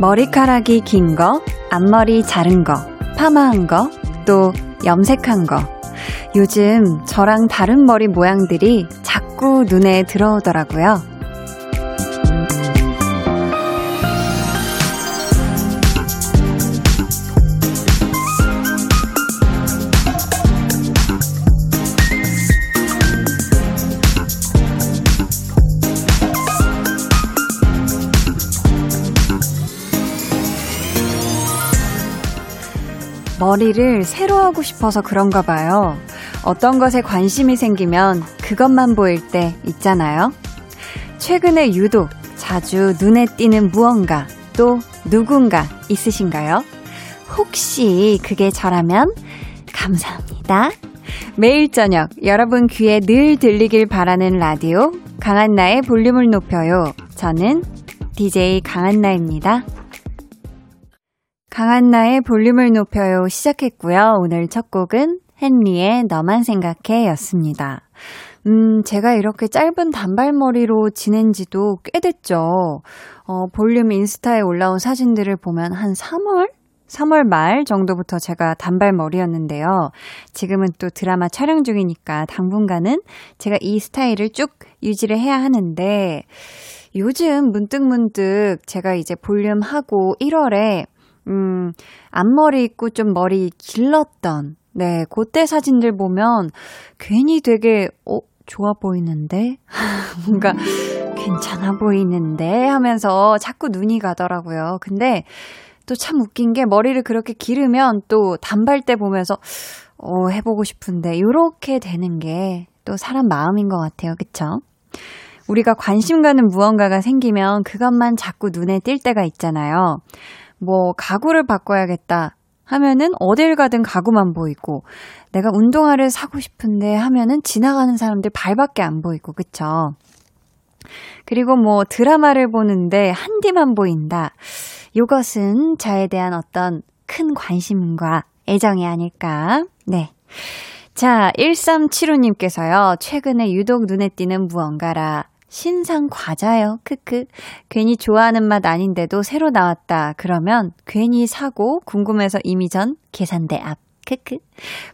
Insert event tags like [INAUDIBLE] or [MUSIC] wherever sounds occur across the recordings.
머리카락이 긴 거, 앞머리 자른 거, 파마한 거, 또 염색한 거. 요즘 저랑 다른 머리 모양들이 자꾸 눈에 들어오더라고요. 머리를 새로 하고 싶어서 그런가 봐요. 어떤 것에 관심이 생기면 그것만 보일 때 있잖아요. 최근에 유독 자주 눈에 띄는 무언가 또 누군가 있으신가요? 혹시 그게 저라면 감사합니다. 매일 저녁 여러분 귀에 늘 들리길 바라는 라디오 강한나의 볼륨을 높여요. 저는 DJ 강한나입니다. 강한나의 볼륨을 높여요 시작했고요. 오늘 첫 곡은 헨리의 너만 생각해 였습니다. 음, 제가 이렇게 짧은 단발머리로 지낸 지도 꽤 됐죠. 어, 볼륨 인스타에 올라온 사진들을 보면 한 3월? 3월 말 정도부터 제가 단발머리였는데요. 지금은 또 드라마 촬영 중이니까 당분간은 제가 이 스타일을 쭉 유지를 해야 하는데, 요즘 문득문득 제가 이제 볼륨 하고 1월에 음, 앞머리 있고 좀 머리 길렀던, 네, 그때 사진들 보면 괜히 되게, 어, 좋아 보이는데? [LAUGHS] 뭔가 괜찮아 보이는데? 하면서 자꾸 눈이 가더라고요. 근데 또 참 웃긴 게 머리를 그렇게 기르면 또 단발 때 보면서, 어, 해보고 싶은데, 요렇게 되는 게 또 사람 마음인 것 같아요. 그쵸? 우리가 관심 가는 무언가가 생기면 그것만 자꾸 눈에 띌 때가 있잖아요. 뭐 가구를 바꿔야겠다 하면은 어딜 가든 가구만 보이고 내가 운동화를 사고 싶은데 하면은 지나가는 사람들 발밖에 안 보이고 그쵸? 그리고 뭐 드라마를 보는데 한디만 보인다. 이것은 저에 대한 어떤 큰 관심과 애정이 아닐까. 네. 자, 1375님께서요, 최근에 유독 눈에 띄는 무언가라 신상 과자요. 크크. 괜히 좋아하는 맛 아닌데도 새로 나왔다. 그러면 괜히 사고 궁금해서 이미 전 계산대 앞. 크크.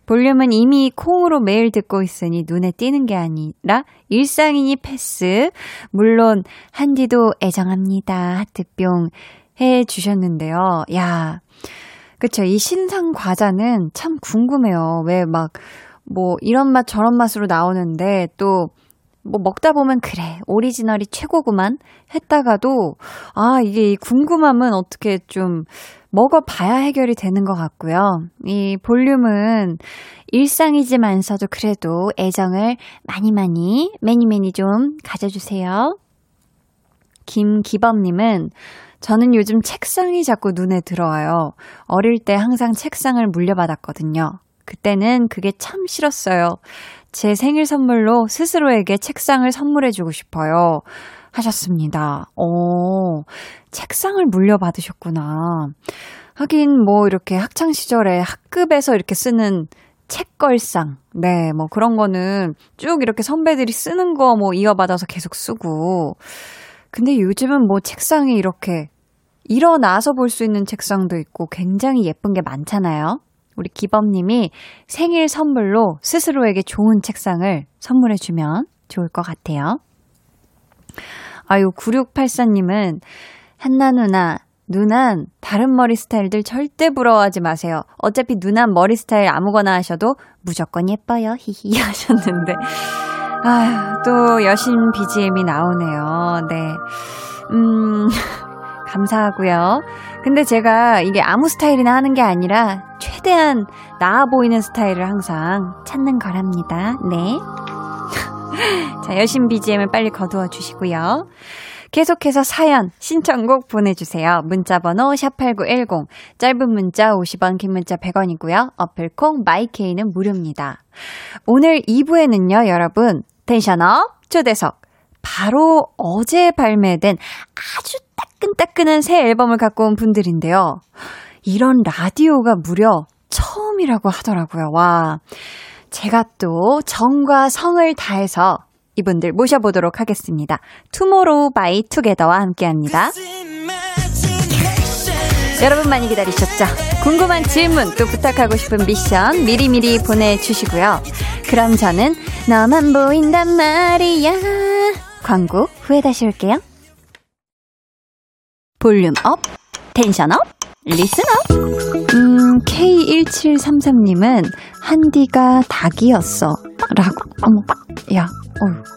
볼륨은 이미 콩으로 매일 듣고 있으니 눈에 띄는 게 아니라 일상이니 패스. 물론 한디도 애정합니다. 하트뿅 해 주셨는데요. 야. 그쵸. 이 신상 과자는 참 궁금해요. 왜 막, 뭐, 이런 맛 저런 맛으로 나오는데 또 뭐 먹다 보면 그래 오리지널이 최고구만 했다가도 아 이게 이 궁금함은 어떻게 좀 먹어봐야 해결이 되는 것 같고요. 이 볼륨은 일상이지만서도 그래도 애정을 많이 많이 매니 매니 좀 가져주세요. 김기범님은 저는 요즘 책상이 자꾸 눈에 들어와요. 어릴 때 항상 책상을 물려받았거든요. 그때는 그게 참 싫었어요. 제 생일 선물로 스스로에게 책상을 선물해주고 싶어요. 하셨습니다. 오, 책상을 물려받으셨구나. 하긴 뭐 이렇게 학창 시절에 학급에서 이렇게 쓰는 책걸상. 네, 뭐 그런 거는 쭉 이렇게 선배들이 쓰는 거 뭐 이어받아서 계속 쓰고. 근데 요즘은 뭐 책상이 이렇게 일어나서 볼 수 있는 책상도 있고 굉장히 예쁜 게 많잖아요. 우리 기범님이 생일 선물로 스스로에게 좋은 책상을 선물해주면 좋을 것 같아요. 아유, 9684님은 한나 누나, 누난 다른 머리 스타일들 절대 부러워하지 마세요. 어차피 누난 머리 스타일 아무거나 하셔도 무조건 예뻐요. 히히 [LAUGHS] 하셨는데. 아유, 또 여신 BGM이 나오네요. 네. 음, 감사하고요. 근데 제가 이게 아무 스타일이나 하는 게 아니라 최대한 나아 보이는 스타일을 항상 찾는 거랍니다. 네. [LAUGHS] 자, 여신 BGM을 빨리 거두어 주시고요. 계속해서 사연, 신청곡 보내주세요. 문자번호 샵8910, 짧은 문자 50원, 긴 문자 100원이고요. 어플콩, 마이케이는 무료입니다. 오늘 2부에는요, 여러분, tension up 초대석, 바로 어제 발매된 아주 따끈따끈한 새 앨범을 갖고 온 분들인데요. 이런 라디오가 무려 처음이라고 하더라고요. 와. 제가 또 정과 성을 다해서 이분들 모셔보도록 하겠습니다. 투모로우 바이 투게더와 함께 합니다. 여러분 많이 기다리셨죠? 궁금한 질문 또 부탁하고 싶은 미션 미리미리 보내주시고요. 그럼 저는 너만 보인단 말이야. 광고 후에 다시 올게요. volume up, tension up, listen up. 음, K1733님은 한디가 닭이었어. 라고. 어머, 야, 어 제가.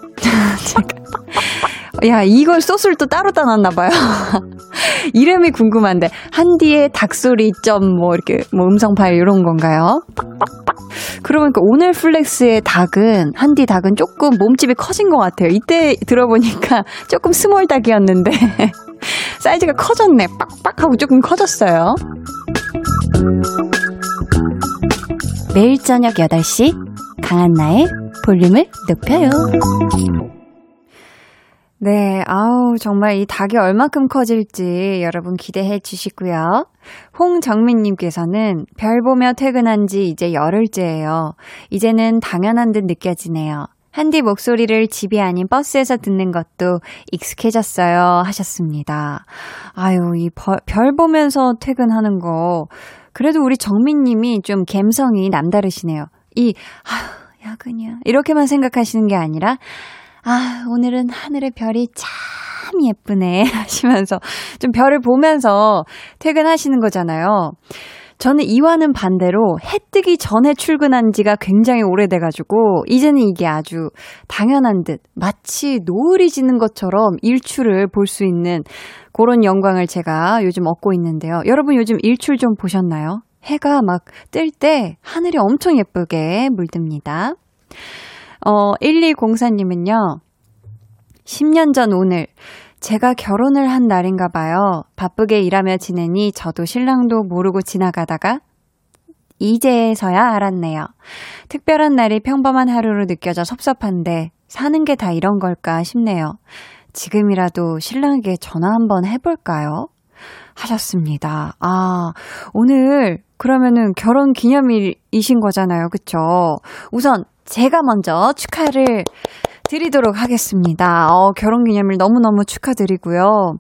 야, 이걸 소스를 또 따로 따놨나봐요. [LAUGHS] 이름이 궁금한데, 한디의 닭소리 점, 뭐, 이렇게, 뭐, 음성 파일 이런 건가요? 그러고 보니까 오늘 flex의 닭은, 한디 닭은 조금 몸집이 커진 것 같아요. 이때 들어보니까 [LAUGHS] 조금 small 닭이었는데, [LAUGHS] 사이즈가 커졌네. 빡빡 하고 조금 커졌어요. 매일 저녁 8시, 강한나의 볼륨을 높여요. 네, 아우, 정말 이 닭이 얼마큼 커질지 여러분 기대해 주시고요. 홍정민님께서는 별 보며 퇴근한 지 이제 열흘째예요. 이제는 당연한 듯 느껴지네요. 한디 목소리를 집이 아닌 버스에서 듣는 것도 익숙해졌어요. 하셨습니다. 아유, 이 별 보면서 퇴근하는 거. 그래도 우리 정민님이 좀 감성이 남다르시네요. 이, 아유, 야근이야. 이렇게만 생각하시는 게 아니라, 아, 오늘은 하늘의 별이 참 예쁘네. [LAUGHS] 하시면서 좀 별을 보면서 퇴근하시는 거잖아요. 저는 이와는 반대로 해 뜨기 전에 출근한 지가 굉장히 오래돼가지고, 이제는 이게 아주 당연한 듯, 마치 노을이 지는 것처럼 일출을 볼 수 있는 그런 영광을 제가 요즘 얻고 있는데요. 여러분 요즘 일출 좀 보셨나요? 해가 막 뜰 때 하늘이 엄청 예쁘게 물듭니다. 어, 1204님은요, 10년 전 오늘, 제가 결혼을 한 날인가 봐요. 바쁘게 일하며 지내니 저도 신랑도 모르고 지나가다가 이제서야 알았네요. 특별한 날이 평범한 하루로 느껴져 섭섭한데 사는 게 다 이런 걸까 싶네요. 지금이라도 신랑에게 전화 한번 해볼까요? 하셨습니다. 아, 오늘 그러면은 결혼 기념일이신 거잖아요. 그쵸? 우선 제가 먼저 축하를 드리도록 하겠습니다. 어, 결혼 기념일 너무너무 축하드리고요.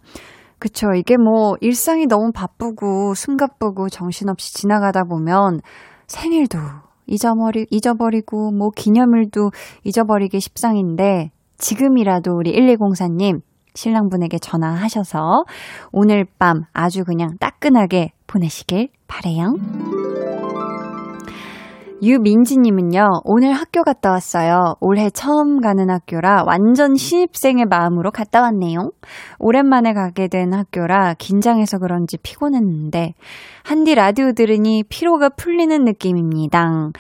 그쵸. 이게 뭐 일상이 너무 바쁘고 숨가쁘고 정신없이 지나가다 보면 생일도 잊어버리, 잊어버리고 뭐 기념일도 잊어버리기 십상인데 지금이라도 우리 1204님 신랑분에게 전화하셔서 오늘 밤 아주 그냥 따끈하게 보내시길 바래요. 유민지님은요, 오늘 학교 갔다 왔어요. 올해 처음 가는 학교라 완전 신입생의 마음으로 갔다 왔네요. 오랜만에 가게 된 학교라 긴장해서 그런지 피곤했는데, 한디 라디오 들으니 피로가 풀리는 느낌입니다.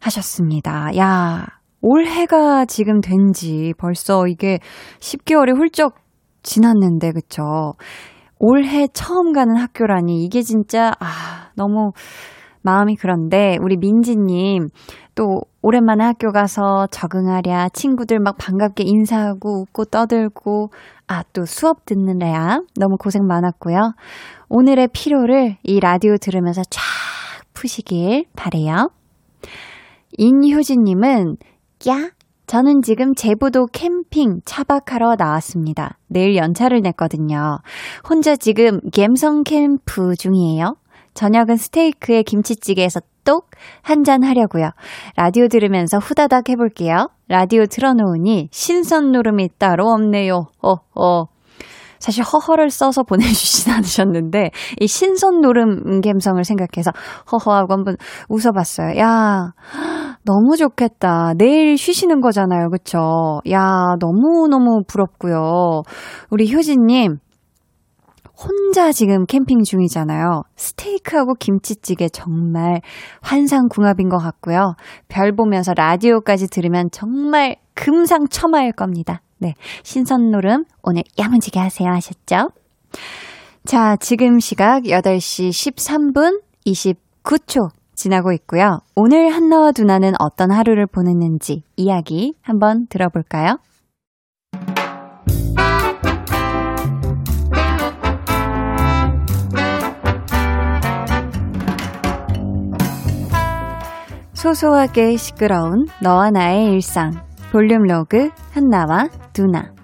하셨습니다. 야, 올해가 지금 된 지 벌써 이게 10개월이 훌쩍 지났는데, 그쵸? 올해 처음 가는 학교라니, 이게 진짜, 아, 너무, 마음이 그런데 우리 민지님 또 오랜만에 학교 가서 적응하랴 친구들 막 반갑게 인사하고 웃고 떠들고 아 또 수업 듣느랴 너무 고생 많았고요. 오늘의 피로를 이 라디오 들으면서 쫙 푸시길 바래요. 인효진님은 야 저는 지금 제부도 캠핑 차박하러 나왔습니다. 내일 연차를 냈거든요. 혼자 지금 갬성 캠프 중이에요. 저녁은 스테이크에 김치찌개에서 똑 한잔 하려고요. 라디오 들으면서 후다닥 해볼게요. 라디오 틀어놓으니 신선 노름이 따로 없네요. 어, 어. 사실 허허를 써서 [LAUGHS] 보내주진 않으셨는데 이 신선 노름 감성을 생각해서 허허하고 한번 웃어봤어요. 야 너무 좋겠다. 내일 쉬시는 거잖아요, 그쵸? 야 너무 너무 부럽고요. 우리 효진님 혼자 지금 캠핑 중이잖아요. 스테이크하고 김치찌개 정말 환상궁합인 것 같고요. 별 보면서 라디오까지 들으면 정말 금상첨화일 겁니다. 네. 신선노름 오늘 야무지게 하세요 하셨죠? 자, 지금 시각 8시 13분 29초 지나고 있고요. 오늘 한나와 두나는 어떤 하루를 보냈는지 이야기 한번 들어볼까요? 소소하게 시끄러운 너와 나의 일상 볼륨 로그 한나와 두나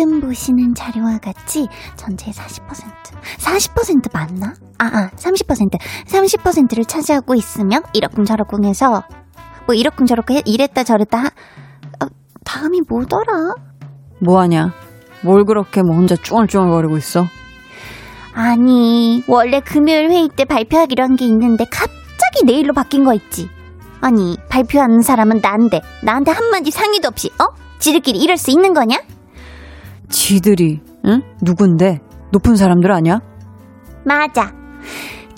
지금 보시는 자료와 같이 전체의 40%, 40% 맞나? 아, 아, 30%, 30%를 차지하고 있으며 이러쿵저러쿵 해서 뭐 이러쿵저러쿵 이랬다 저랬다 하, 어, 다음이 뭐더라? 뭐하냐? 뭘 그렇게 뭐 혼자 쭈얼쭈얼거리고 있어? 아니, 원래 금요일 회의 때 발표하기로 한 게 있는데 갑자기 내일로 바뀐 거 있지. 아니, 발표하는 사람은 나인데 나한테 한마디 상의도 없이 어? 지들끼리 이럴 수 있는 거냐? 지들이, 응? 누군데? 높은 사람들 아니야? 맞아.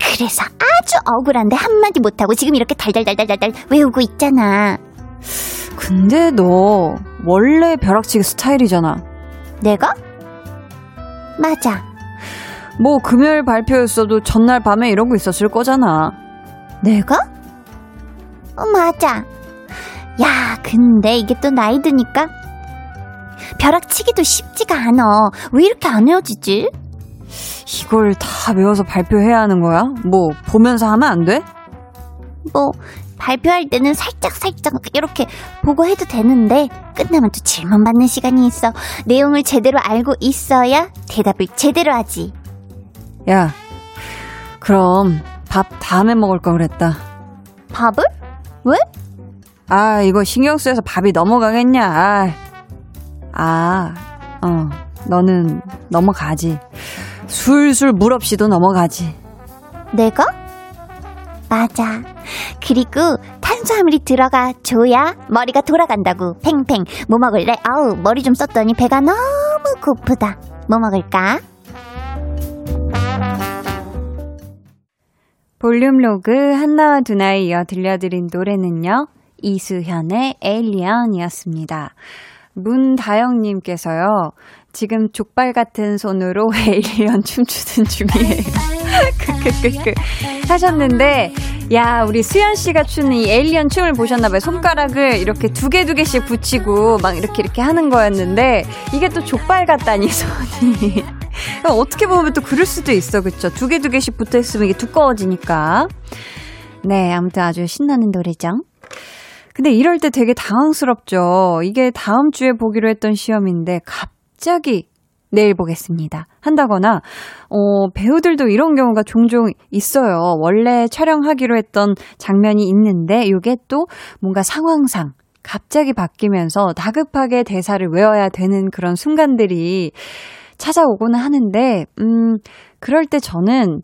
그래서 아주 억울한데 한마디 못하고 지금 이렇게 달달달달달달 외우고 있잖아. 근데 너 원래 벼락치기 스타일이잖아. 내가? 맞아. 뭐 금요일 발표였어도 전날 밤에 이러고 있었을 거잖아. 내가? 어, 맞아. 야, 근데 이게 또 나이 드니까 벼락치기도 쉽지가 않아. 왜 이렇게 안 헤어지지? 이걸 다 외워서 발표해야 하는 거야? 뭐 보면서 하면 안 돼? 뭐 발표할 때는 살짝 살짝 이렇게 보고 해도 되는데 끝나면 또 질문 받는 시간이 있어. 내용을 제대로 알고 있어야 대답을 제대로 하지. 야, 그럼 밥 다음에 먹을 걸 그랬다. 밥을? 왜? 아, 이거 신경 쓰여서 밥이 넘어가겠냐? 아, 아 어, 너는 넘어가지. 술술 물 없이도 넘어가지. 내가? 맞아. 그리고 탄수화물이 들어가 줘야 머리가 돌아간다고. 팽팽. 뭐 먹을래? 아우, 머리 좀 썼더니 배가 너무 고프다. 뭐 먹을까? 볼륨 로그 한나와 두나에 이어 들려드린 노래는요. 이수현의 에일리언이었습니다. 문다영님께서요. 지금 족발 같은 손으로 [LAUGHS] 에일리언 춤추는 중이에요. [LAUGHS] 크크크크 하셨는데 야 우리 수현 씨가 추는 이 에일리언 춤을 보셨나봐요. 손가락을 이렇게 두 개 두 개씩 붙이고 막 이렇게 이렇게 하는 거였는데 이게 또 족발 같다니 [LAUGHS] 손이. 어떻게 보면 또 그럴 수도 있어, 그쵸? 두 개 두 개씩 붙어 있으면 이게 두꺼워지니까. 네, 아무튼 아주 신나는 노래죠. 근데 이럴 때 되게 당황스럽죠. 이게 다음 주에 보기로 했던 시험인데 갑자기 내일 보겠습니다. 한다거나, 어, 배우들도 이런 경우가 종종 있어요. 원래 촬영하기로 했던 장면이 있는데, 이게 또 뭔가 상황상 갑자기 바뀌면서 다급하게 대사를 외워야 되는 그런 순간들이 찾아오고는 하는데, 음, 그럴 때 저는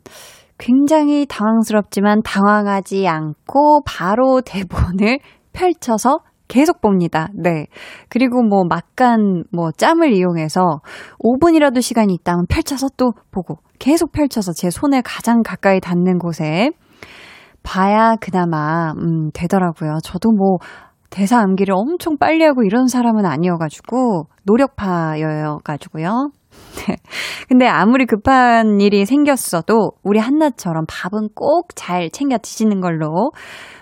굉장히 당황스럽지만 당황하지 않고 바로 대본을 펼쳐서 계속 봅니다. 네. 그리고 뭐 막간 뭐 짬을 이용해서 5분이라도 시간이 있다면 펼쳐서 또 보고 계속 펼쳐서 제 손에 가장 가까이 닿는 곳에 봐야 그나마 음 되더라고요. 저도 뭐 대사 암기를 엄청 빨리 하고 이런 사람은 아니어가지고 노력파여가지고요. 네. 근데 아무리 급한 일이 생겼어도 우리 한나처럼 밥은 꼭 잘 챙겨 드시는 걸로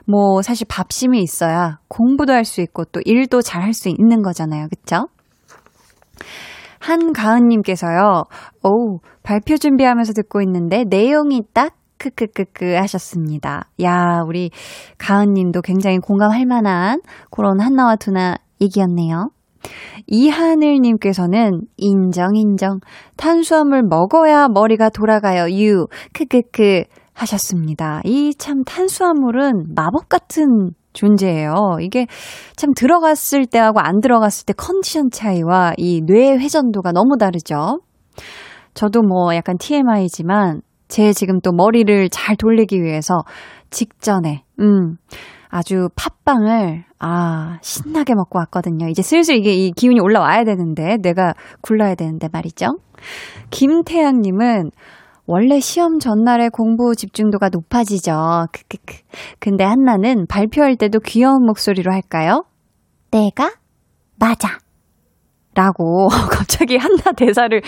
뭐 사실 밥심이 있어야 공부도 할 수 있고 또 일도 잘 할 수 있는 거잖아요. 그쵸? 한가은님께서요, 오, 발표 준비하면서 듣고 있는데 내용이 딱 크크크크 하셨습니다. 야, 우리 가은님도 굉장히 공감할 만한 그런 한나와 두나 얘기였네요. 이하늘님께서는 인정, 인정. 탄수화물 먹어야 머리가 돌아가요. 유. 크크크. 하셨습니다. 이 참 탄수화물은 마법 같은 존재예요. 이게 참 들어갔을 때하고 안 들어갔을 때 컨디션 차이와 이뇌 회전도가 너무 다르죠. 저도 뭐 약간 TMI지만 제 지금 또 머리를 잘 돌리기 위해서 직전에, 음, 아주 팥빵을, 아, 신나게 먹고 왔거든요. 이제 슬슬 이게 이 기운이 올라와야 되는데, 내가 굴러야 되는데 말이죠. 김태양님은 원래 시험 전날에 공부 집중도가 높아지죠. 크크크. 근데 한나는 발표할 때도 귀여운 목소리로 할까요? 내가? 맞아. 라고 [LAUGHS] 갑자기 한나 대사를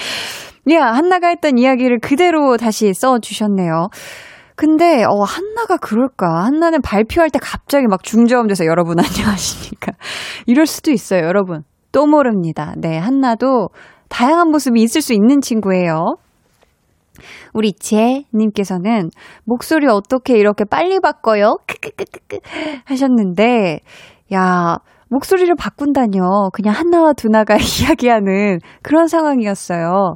야, 한나가 했던 이야기를 그대로 다시 써 주셨네요. 근데 어 한나가 그럴까? 한나는 발표할 때 갑자기 막 중저음 돼서 여러분 [LAUGHS] 안녕하십니까? 이럴 수도 있어요, 여러분. 또 모릅니다. 네, 한나도 다양한 모습이 있을 수 있는 친구예요. 우리 제님께서는 목소리 어떻게 이렇게 빨리 바꿔요? 크크크크크 하셨는데, 야, 목소리를 바꾼다뇨. 그냥 한나와 두나가 [LAUGHS] 이야기하는 그런 상황이었어요.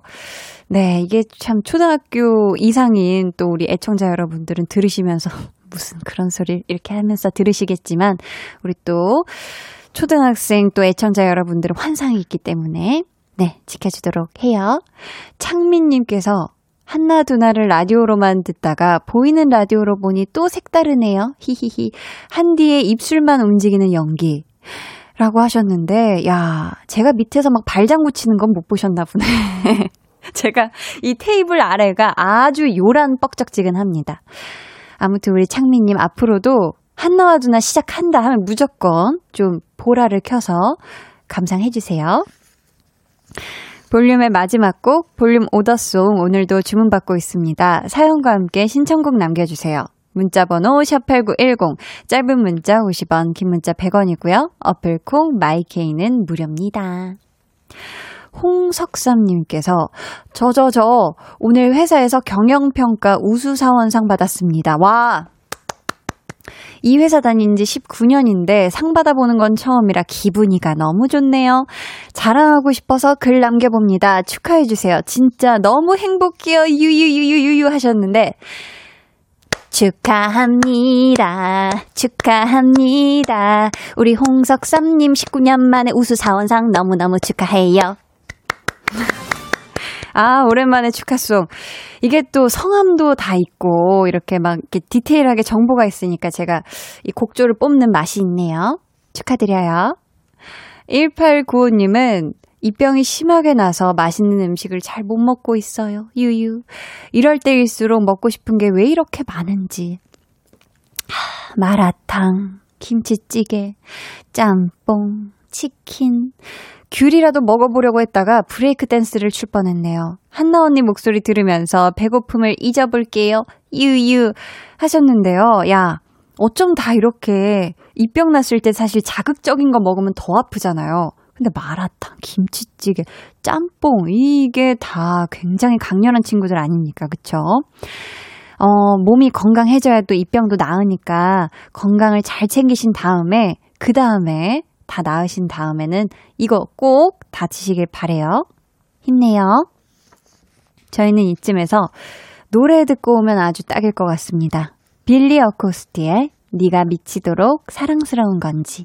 네, 이게 참 초등학교 이상인 또 우리 애청자 여러분들은 들으시면서 [LAUGHS] 무슨 그런 소리를 이렇게 하면서 들으시겠지만, 우리 또 초등학생 또 애청자 여러분들은 환상이 있기 때문에, 네, 지켜주도록 해요. 창민님께서 한나 두나를 라디오로만 듣다가 보이는 라디오로 보니 또 색다르네요. 히히히. 한디의 입술만 움직이는 연기. 라고 하셨는데, 야, 제가 밑에서 막 발장구 치는 건 못 보셨나 보네. [LAUGHS] 제가 이 테이블 아래가 아주 요란 뻑적지근합니다. 아무튼 우리 창민님 앞으로도 한나와 두나 시작한다 하면 무조건 좀 보라를 켜서 감상해주세요. 볼륨의 마지막 곡, 볼륨 오더송 오늘도 주문받고 있습니다. 사연과 함께 신청곡 남겨주세요. 문자번호 샵8910, 짧은 문자 50원, 긴 문자 100원이고요. 어플콩, 마이케이는 무료입니다. 홍석삼님께서, 저, 저, 저, 오늘 회사에서 경영평가 우수사원상 받았습니다. 와! 이 회사 다닌 지 19년인데 상 받아보는 건 처음이라 기분이가 너무 좋네요. 자랑하고 싶어서 글 남겨봅니다. 축하해주세요. 진짜 너무 행복해요. 유유유유유 하셨는데, 축하합니다. 축하합니다. 우리 홍석삼님 19년 만에 우수사원상 너무너무 축하해요. 아, 오랜만에 축하송. 이게 또 성함도 다 있고, 이렇게 막 이렇게 디테일하게 정보가 있으니까 제가 이 곡조를 뽑는 맛이 있네요. 축하드려요. 1895님은 입병이 심하게 나서 맛있는 음식을 잘 못 먹고 있어요. 유유. 이럴 때일수록 먹고 싶은 게 왜 이렇게 많은지. 하, 마라탕, 김치찌개, 짬뽕, 치킨, 귤이라도 먹어보려고 했다가 브레이크 댄스를 출 뻔했네요. 한나 언니 목소리 들으면서 배고픔을 잊어볼게요. 유유 하셨는데요. 야, 어쩜 다 이렇게 입병 났을 때 사실 자극적인 거 먹으면 더 아프잖아요. 근데 마라탕, 김치찌개, 짬뽕 이게 다 굉장히 강렬한 친구들 아닙니까? 그쵸? 어, 몸이 건강해져야 또 입병도 나으니까 건강을 잘 챙기신 다음에 그 다음에 다 나으신 다음에는 이거 꼭 다치시길 바래요. 힘내요. 저희는 이쯤에서 노래 듣고 오면 아주 딱일 것 같습니다. 빌리 어코스티의 네가 미치도록 사랑스러운 건지.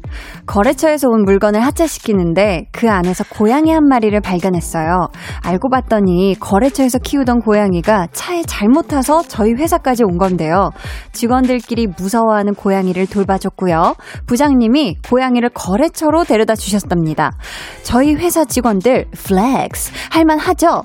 거래처에서 온 물건을 하차시키는데 그 안에서 고양이 한 마리를 발견했어요. 알고 봤더니 거래처에서 키우던 고양이가 차에 잘못 타서 저희 회사까지 온 건데요. 직원들끼리 무서워하는 고양이를 돌봐줬고요. 부장님이 고양이를 거래처로 데려다 주셨답니다. 저희 회사 직원들 flex 할만하죠?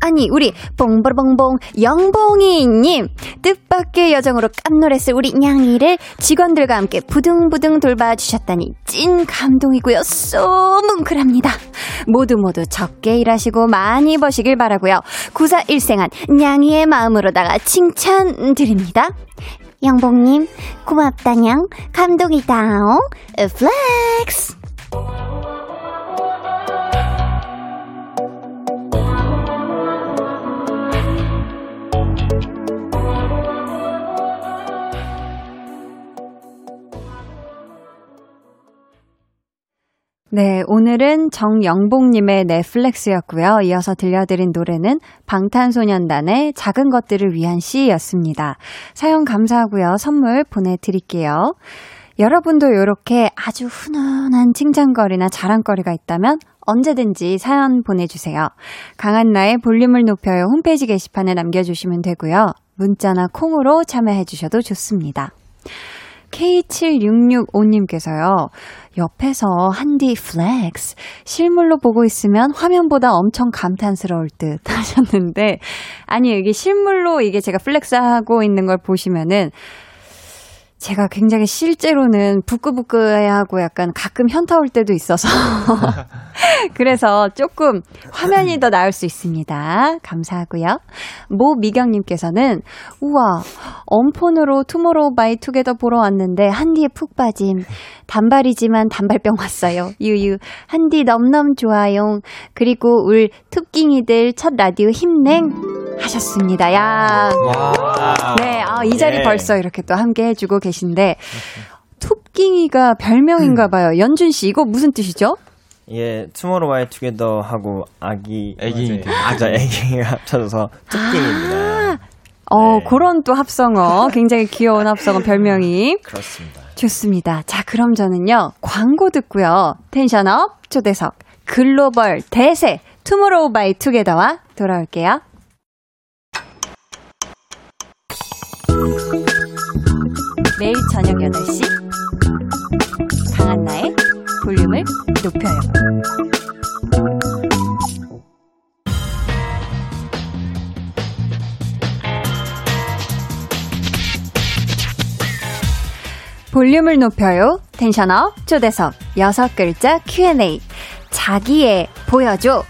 아니 우리 봉보봉봉 영봉이님 뜻밖의 여정으로 깜놀했을 우리 냥이를 직원들과 함께 부둥부둥 돌봐주셨다니 찐 감동이고요. so 뭉클합니다. 모두 모두 적게 일하시고 많이 버시길 바라고요. 구사 일생한 냥이의 마음으로다가 칭찬 드립니다. 영봉님 고맙다 냥. 감동이다옹. flex 네, 오늘은 정영복님의 넷플렉스였고요. 이어서 들려드린 노래는 방탄소년단의 작은 것들을 위한 시였습니다. 사연 감사하고요. 선물 보내드릴게요. 여러분도 이렇게 아주 훈훈한 칭찬거리나 자랑거리가 있다면 언제든지 사연 보내주세요. 강한나의 볼륨을 높여요 홈페이지 게시판에 남겨주시면 되고요. 문자나 콩으로 참여해주셔도 좋습니다. K7665님께서요. 옆에서 한디 flex 실물로 보고 있으면 화면보다 엄청 감탄스러울 듯 [LAUGHS] 하셨는데 아니 이게 실물로 이게 제가 flex 하고 있는 걸 보시면은 제가 굉장히 실제로는 부끄부끄해하고 약간 가끔 현타 올 때도 있어서 [LAUGHS] 그래서 조금 화면이 더 나을 수 있습니다. 감사하고요. 모 미경님께서는 우와 엄폰으로 투모로우 바이 투게더 보러 왔는데 한디에 푹 빠짐 단발이지만 단발병 왔어요. 유유 한디 넘넘 좋아요. 그리고 울 툽깅이들 첫 라디오 힘냉 하셨습니다. 야. 와. 네, 아, 이 자리 예. 벌써 이렇게 또 함께 해주고 계신데, 툽깅이가 별명인가 봐요. 연준 씨, 이거 무슨 뜻이죠? 예, 투모로우바이 투게더 하고 아기 애기 아자 애기 [LAUGHS] 합쳐져서 툽깅입니다. 아~ 어, 네. 그런 또 합성어. 굉장히 귀여운 합성어 별명이. 그렇습니다. 좋습니다. 자, 그럼 저는요. 광고 듣고요. 텐션up 초대석 글로벌 대세 투모로우 바이 투게더와 돌아올게요. 매일 저녁 8시 강한나의 볼륨을 높여요. 볼륨을 높여요. 텐션업 초대석 여섯 글자 Q&A 자기의 보여줘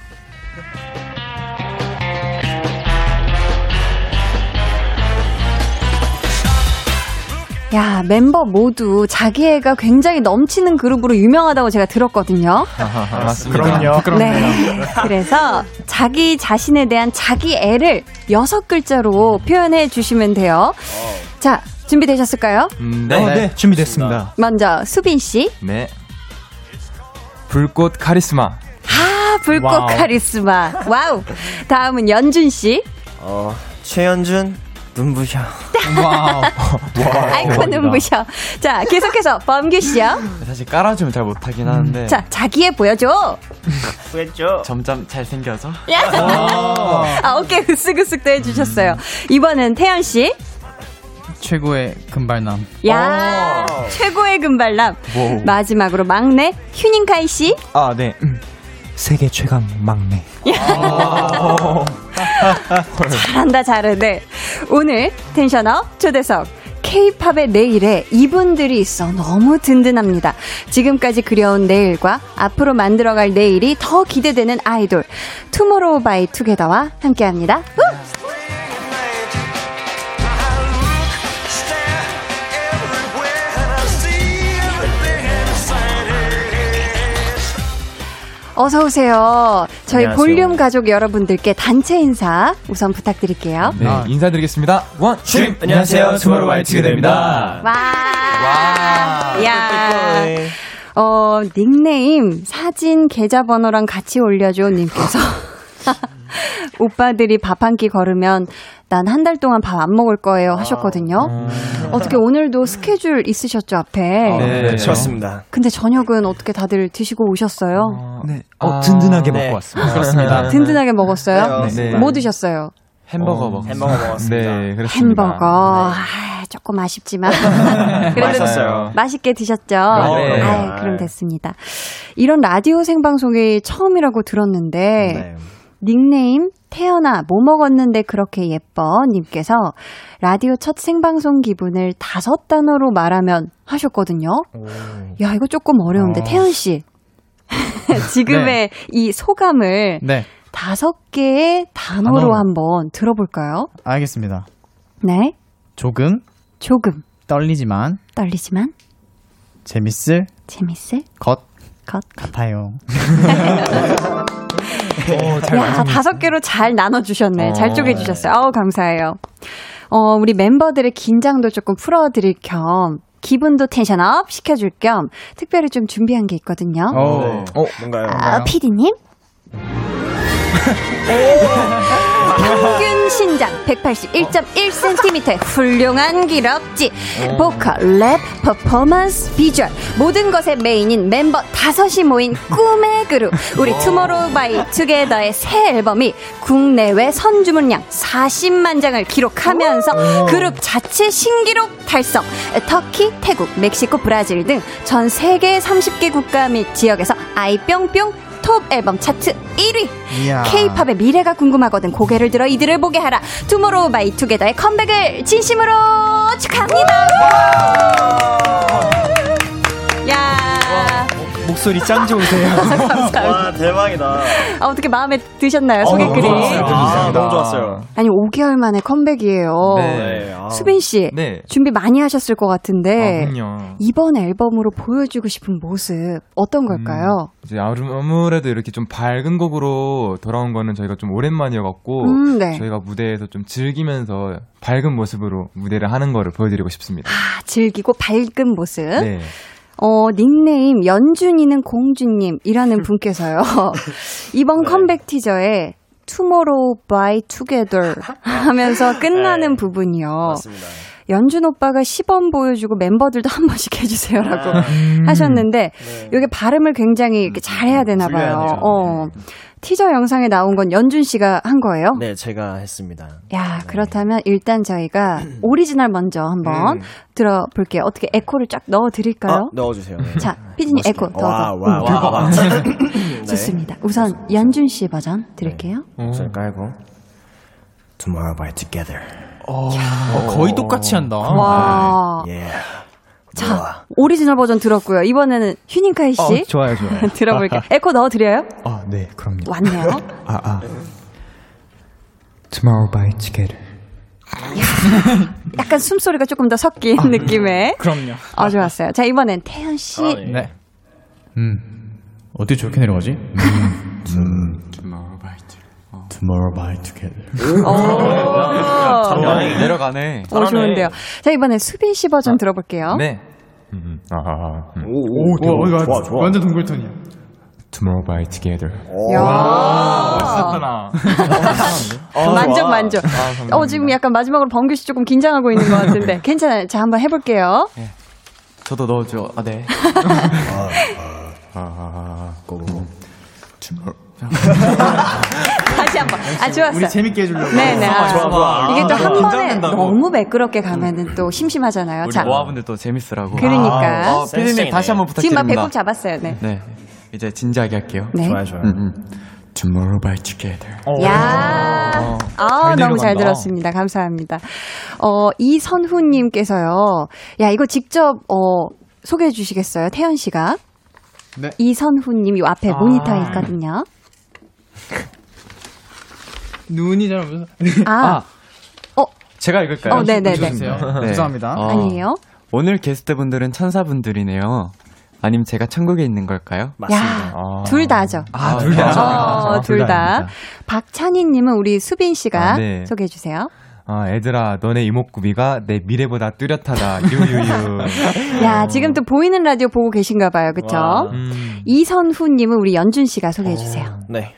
야, 멤버 모두 자기애가 굉장히 넘치는 그룹으로 유명하다고 제가 들었거든요. 맞습니다. 그럼요. 그럼요. 네. [LAUGHS] 그래서 자기 자신에 대한 자기애를 여섯 글자로 표현해 주시면 돼요. 자, 준비되셨을까요? 음, 네. 어, 네. 준비됐습니다. 먼저 수빈 씨. 네. 불꽃 카리스마. 아, 불꽃 와우. 카리스마. 와우. 다음은 연준 씨. 어, 최연준 눈부셔. 와우. 아이고, 눈부셔. 자, 계속해서 범규 씨요. 사실 깔아주면 잘 못하긴 하는데. 음. 자, 자기의 보여줘. 후했죠. 점점 잘생겨서. 아, 어깨 으쓱으쓱도 해주셨어요. 이번엔 태연 씨. 최고의 금발남. 야, 최고의 금발남. 오. 마지막으로 막내 휴닝카이 씨. 아, 네. 세계 최강 막내. [LAUGHS] 잘한다, 잘해. 오늘 텐션업 초대석. K-팝의 내일에 이분들이 있어 너무 든든합니다. 지금까지 그려온 내일과 앞으로 만들어갈 내일이 더 기대되는 아이돌 투모로우 바이 투게더와 함께합니다. 우! 어서 오세요. 저희 안녕하세요. 볼륨 가족 여러분들께 단체 인사 우선 부탁드릴게요. 네, 아. 인사드리겠습니다. 원, 주 안녕하세요. 투모로우 바이 투게더입니다. 와. 와. 야. 어, 닉네임 사진 계좌번호랑 같이 올려줘 님께서 [LAUGHS] 오빠들이 밥 한 끼 걸으면 난 한 달 동안 밥 안 먹을 거예요 하셨거든요. 음. 어떻게 오늘도 스케줄 있으셨죠 앞에? 네, 그렇습니다. 근데 저녁은 어떻게 다들 드시고 오셨어요? 어, 네, 어, 든든하게 네. 먹고 왔습니다. 그렇습니다. [LAUGHS] 든든하게 먹었어요? 네, 네. 뭐 드셨어요? 햄버거 어, 먹었습니다. 햄버거 [LAUGHS] 먹었습니다. 네, 그렇습니다. 햄버거. 네. 아, 조금 아쉽지만. [LAUGHS] 그래도 맛있었어요. 맛있게 드셨죠? 네. 아, 그럼 됐습니다. 이런 라디오 생방송이 처음이라고 들었는데, 네. 닉네임 태연아 뭐 먹었는데 그렇게 예뻐 님께서 라디오 첫 생방송 기분을 다섯 단어로 말하면 하셨거든요. 오. 야 이거 조금 어려운데 어. 태연 씨 [LAUGHS] 지금의 네. 이 소감을 네. 다섯 개의 단어로 단어로. 한번 들어볼까요? 알겠습니다. 네. 조금 조금 떨리지만 떨리지만 재밌을 재밌을 것 것 같아요. [LAUGHS] 오, 잘 야, 다섯 개로 잘 나눠주셨네. 어. 잘 쪼개주셨어요. 어우, 감사해요. 어, 우리 멤버들의 긴장도 조금 풀어드릴 겸 기분도 텐션업 시켜줄 겸 특별히 좀 준비한 게 있거든요. 어. 네. 어, 뭔가요? 아, 피디님? [LAUGHS] 평균 신장 181.1cm의 훌륭한 기럭지. 보컬, 랩, 퍼포먼스, 비주얼. 모든 것의 메인인 멤버 다섯이 모인 꿈의 그룹. 우리 투모로우바이 투게더의 새 앨범이 국내외 선주문량 40만 장을 기록하면서 그룹 자체 신기록 달성. 터키, 태국, 멕시코, 브라질 등 전 세계 30개 국가 및 지역에서 아이뿅뿅 톱 앨범 차트 1위. 이야. K-팝의 미래가 궁금하거든 고개를 들어 이들을 보게 하라. 투모로우 바이 투게더의 컴백을 진심으로 축하합니다. 야 목소리 짱 좋으세요. [LAUGHS] 와 대박이다. 아, 어떻게 마음에 드셨나요 소개 글이 너무 좋았어요. 아. 너무 좋았어요. 아니 5개월 만에 컴백이에요 네. 아. 수빈 씨 네. 준비 많이 하셨을 것 아, 같은데 그럼요. 이번 앨범으로 보여주고 싶은 모습 어떤 걸까요? 이제 아무래도 이렇게 좀 밝은 곡으로 돌아온 거는 저희가 좀 오랜만이어갖고 음, 네. 저희가 무대에서 좀 즐기면서 밝은 모습으로 무대를 하는 거를 보여드리고 싶습니다. 아, 즐기고 밝은 모습 네. 어, 닉네임 연준이는 공주님이라는 [LAUGHS] 분께서요. [LAUGHS] 이번 네. 컴백 티저에 Tomorrow by Together [LAUGHS] 하면서 끝나는 네. 부분이요. 맞습니다. 연준 오빠가 시범 보여주고 멤버들도 한 번씩 해주세요라고 아, 하셨는데 네. 이게 발음을 굉장히 이렇게 잘 해야 되나 봐요. 불려야 되죠. 어. 티저 영상에 나온 건 연준 씨가 한 거예요? 네, 제가 했습니다. 야, 그렇다면 일단 저희가 [CLEARS THROAT] 오리지널 먼저 한번 음. 들어볼게요. 어떻게 에코를 쫙 넣어 드릴까요? 어, 넣어 주세요. 네. 자, 피디님 에코 더 와, 더. 와, 와, 와. [LAUGHS] 네. 좋습니다. 우선 연준 씨 버전 드릴게요. 목소리 깔고 Tomorrow by Together. 어, 거의 똑같이 한다. 와. 예. 자, 오리지널 버전 들었고요. 이번에는 휴닝카이 씨 어, 좋아요, 좋아요. [LAUGHS] 들어볼게요. [LAUGHS] 에코 넣어 드려요? 아, 네, 그럼요. 왔네요. [LAUGHS] 아, 아. Tomorrow by together. 약간 숨소리가 조금 더 섞인 느낌의. 그럼요. 어, 좋았어요. 자, 이번엔 태연 씨. 아, 네. 네. 음. 어떻게 저렇게 내려가지? 음. Tomorrow by together. 오, 아, 내려가네. 어, 좋은데요. 자, 이번엔 수빈 씨 버전 들어볼게요. 네. 음, 아, 음. 오, 오, 오, 좋아, 좋아. 완전 동글톤이야. Tomorrow by Together. 야. 멋있었구나. [LAUGHS] 만족, 만족. 감사합니다. 어, 지금 약간 마지막으로 범규 씨 조금 긴장하고 있는 것 같은데. [LAUGHS] 괜찮아요. 자, 한번 해볼게요. 저도 넣어줘. 아, 네. [LAUGHS] 아, 고고. 다시 한 번. 아, 좋았어요. 우리 재밌게 해주려고. 네네. 아, 좋아, 좋아. 이게 또 아, 한 번에 긴장된다고. 너무 매끄럽게 가면은 또 심심하잖아요. 우리 자, 모아분들 또 재밌으라고. 그러니까. 어, 피디님. 다시 한번 지금 막 부탁드립니다. 배꼽 잡았어요. 네. 네. 이제 진지하게 할게요. 네. 좋아요, 좋아요. 음, 음. Tomorrow by Together. 야, 아, 너무 잘. 들었습니다. 감사합니다. 어, 이선후님께서요. 야, 이거 직접, 어, 소개해 주시겠어요? 태연 씨가. 네. 이선후님, 요 앞에 아. 모니터에 있거든요. [LAUGHS] 눈이 잘 없어서. 아, 제가 읽을까요? 어, 네네네. 네. 죄송합니다. 어, 아니에요? 오늘 게스트분들은 천사분들이네요. 아님 제가 천국에 있는 걸까요? 맞습니다. 야, 아. 둘 다죠. 아, 둘 다. 어, 둘 다. 다입니다. 박찬희 님은 우리 수빈 씨가 아, 네. 소개해 주세요. 아, 애들아, 너네 이목구비가 내 미래보다 뚜렷하다. 유유유. [LAUGHS] 야, 지금 또 보이는 라디오 보고 계신가 봐요. 그쵸? 와. 음. 이선후 님은 우리 연준 씨가 소개해 주세요. 네.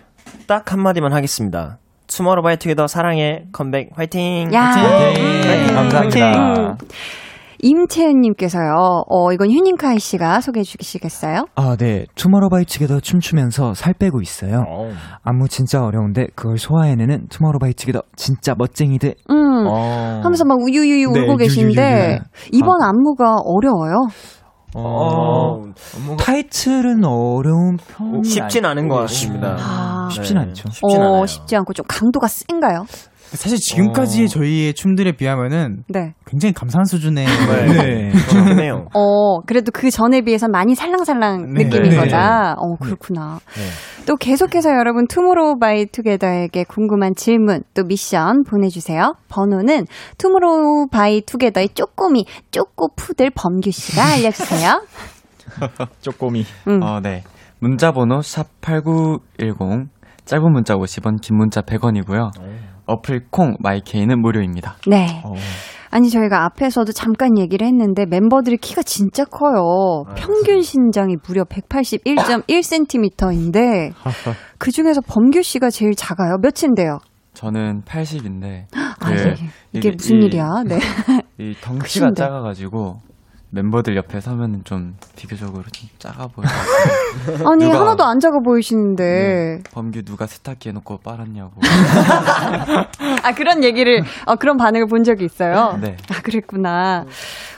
딱 한마디만 하겠습니다. 투모로우 바이 투게더 사랑해 컴백 화이팅. 야, 네, 감사합니다. 임채은님께서요, 어, 이건 휴닝카이 씨가 소개해 주시겠어요? 아, 네. 투모로우바이투게더 춤추면서 살 빼고 있어요. 어. 안무 진짜 어려운데 그걸 소화해내는 투모로우바이투게더 진짜 멋쟁이들. 음. 어. 하면서 막 우유유유 네, 울고 계신데, 유유유유. 이번 안무가 어려워요. 어. 뭔가 타이틀은 어려운 편 쉽진 않은 것 같습니다. 아. 쉽진 않죠. 쉽진 어, 않아요. 쉽지 않고 좀 강도가 센가요? 사실 지금까지 저희의 춤들에 비하면은 네. 굉장히 감사한 수준의 네. 그렇긴 해요. 어, 그래도 그 전에 비해서 많이 살랑살랑 네. 느낌인 네. 거다. 어, 그렇구나. 네. 또 계속해서 여러분 투모로우 바이 투게더에게 궁금한 질문 또 미션 보내주세요. 번호는 투모로우 바이 투게더의 쪼꼬미 쪼꼬푸들 범규 씨가 알려주세요. [LAUGHS] 쪼꼬미. 음. 어, 네. 문자 번호 샵 8910 짧은 문자 50원, 긴 문자 100원이고요. 어플 콩 마이케이는 무료입니다. 네. 어. 아니 저희가 앞에서도 잠깐 얘기를 했는데 멤버들이 키가 진짜 커요. 평균 신장이 무려 181.1cm인데 [LAUGHS] 그 중에서 범규 씨가 제일 작아요. 몇인데요? 저는 80인데 아, 이게, 이게 무슨 일이야? 네. [LAUGHS] 이 덩치가 크신데. 작아가지고 멤버들 옆에 서면은 좀 비교적으로 좀 작아 보여요. [LAUGHS] 아니 누가- 하나도 안 작아 보이시는데. 네. 범규 누가 세탁기 해놓고 빨았냐고. [LAUGHS] 아 그런 얘기를 어, 그런 반응을 본 적이 있어요. 네. 아 그랬구나.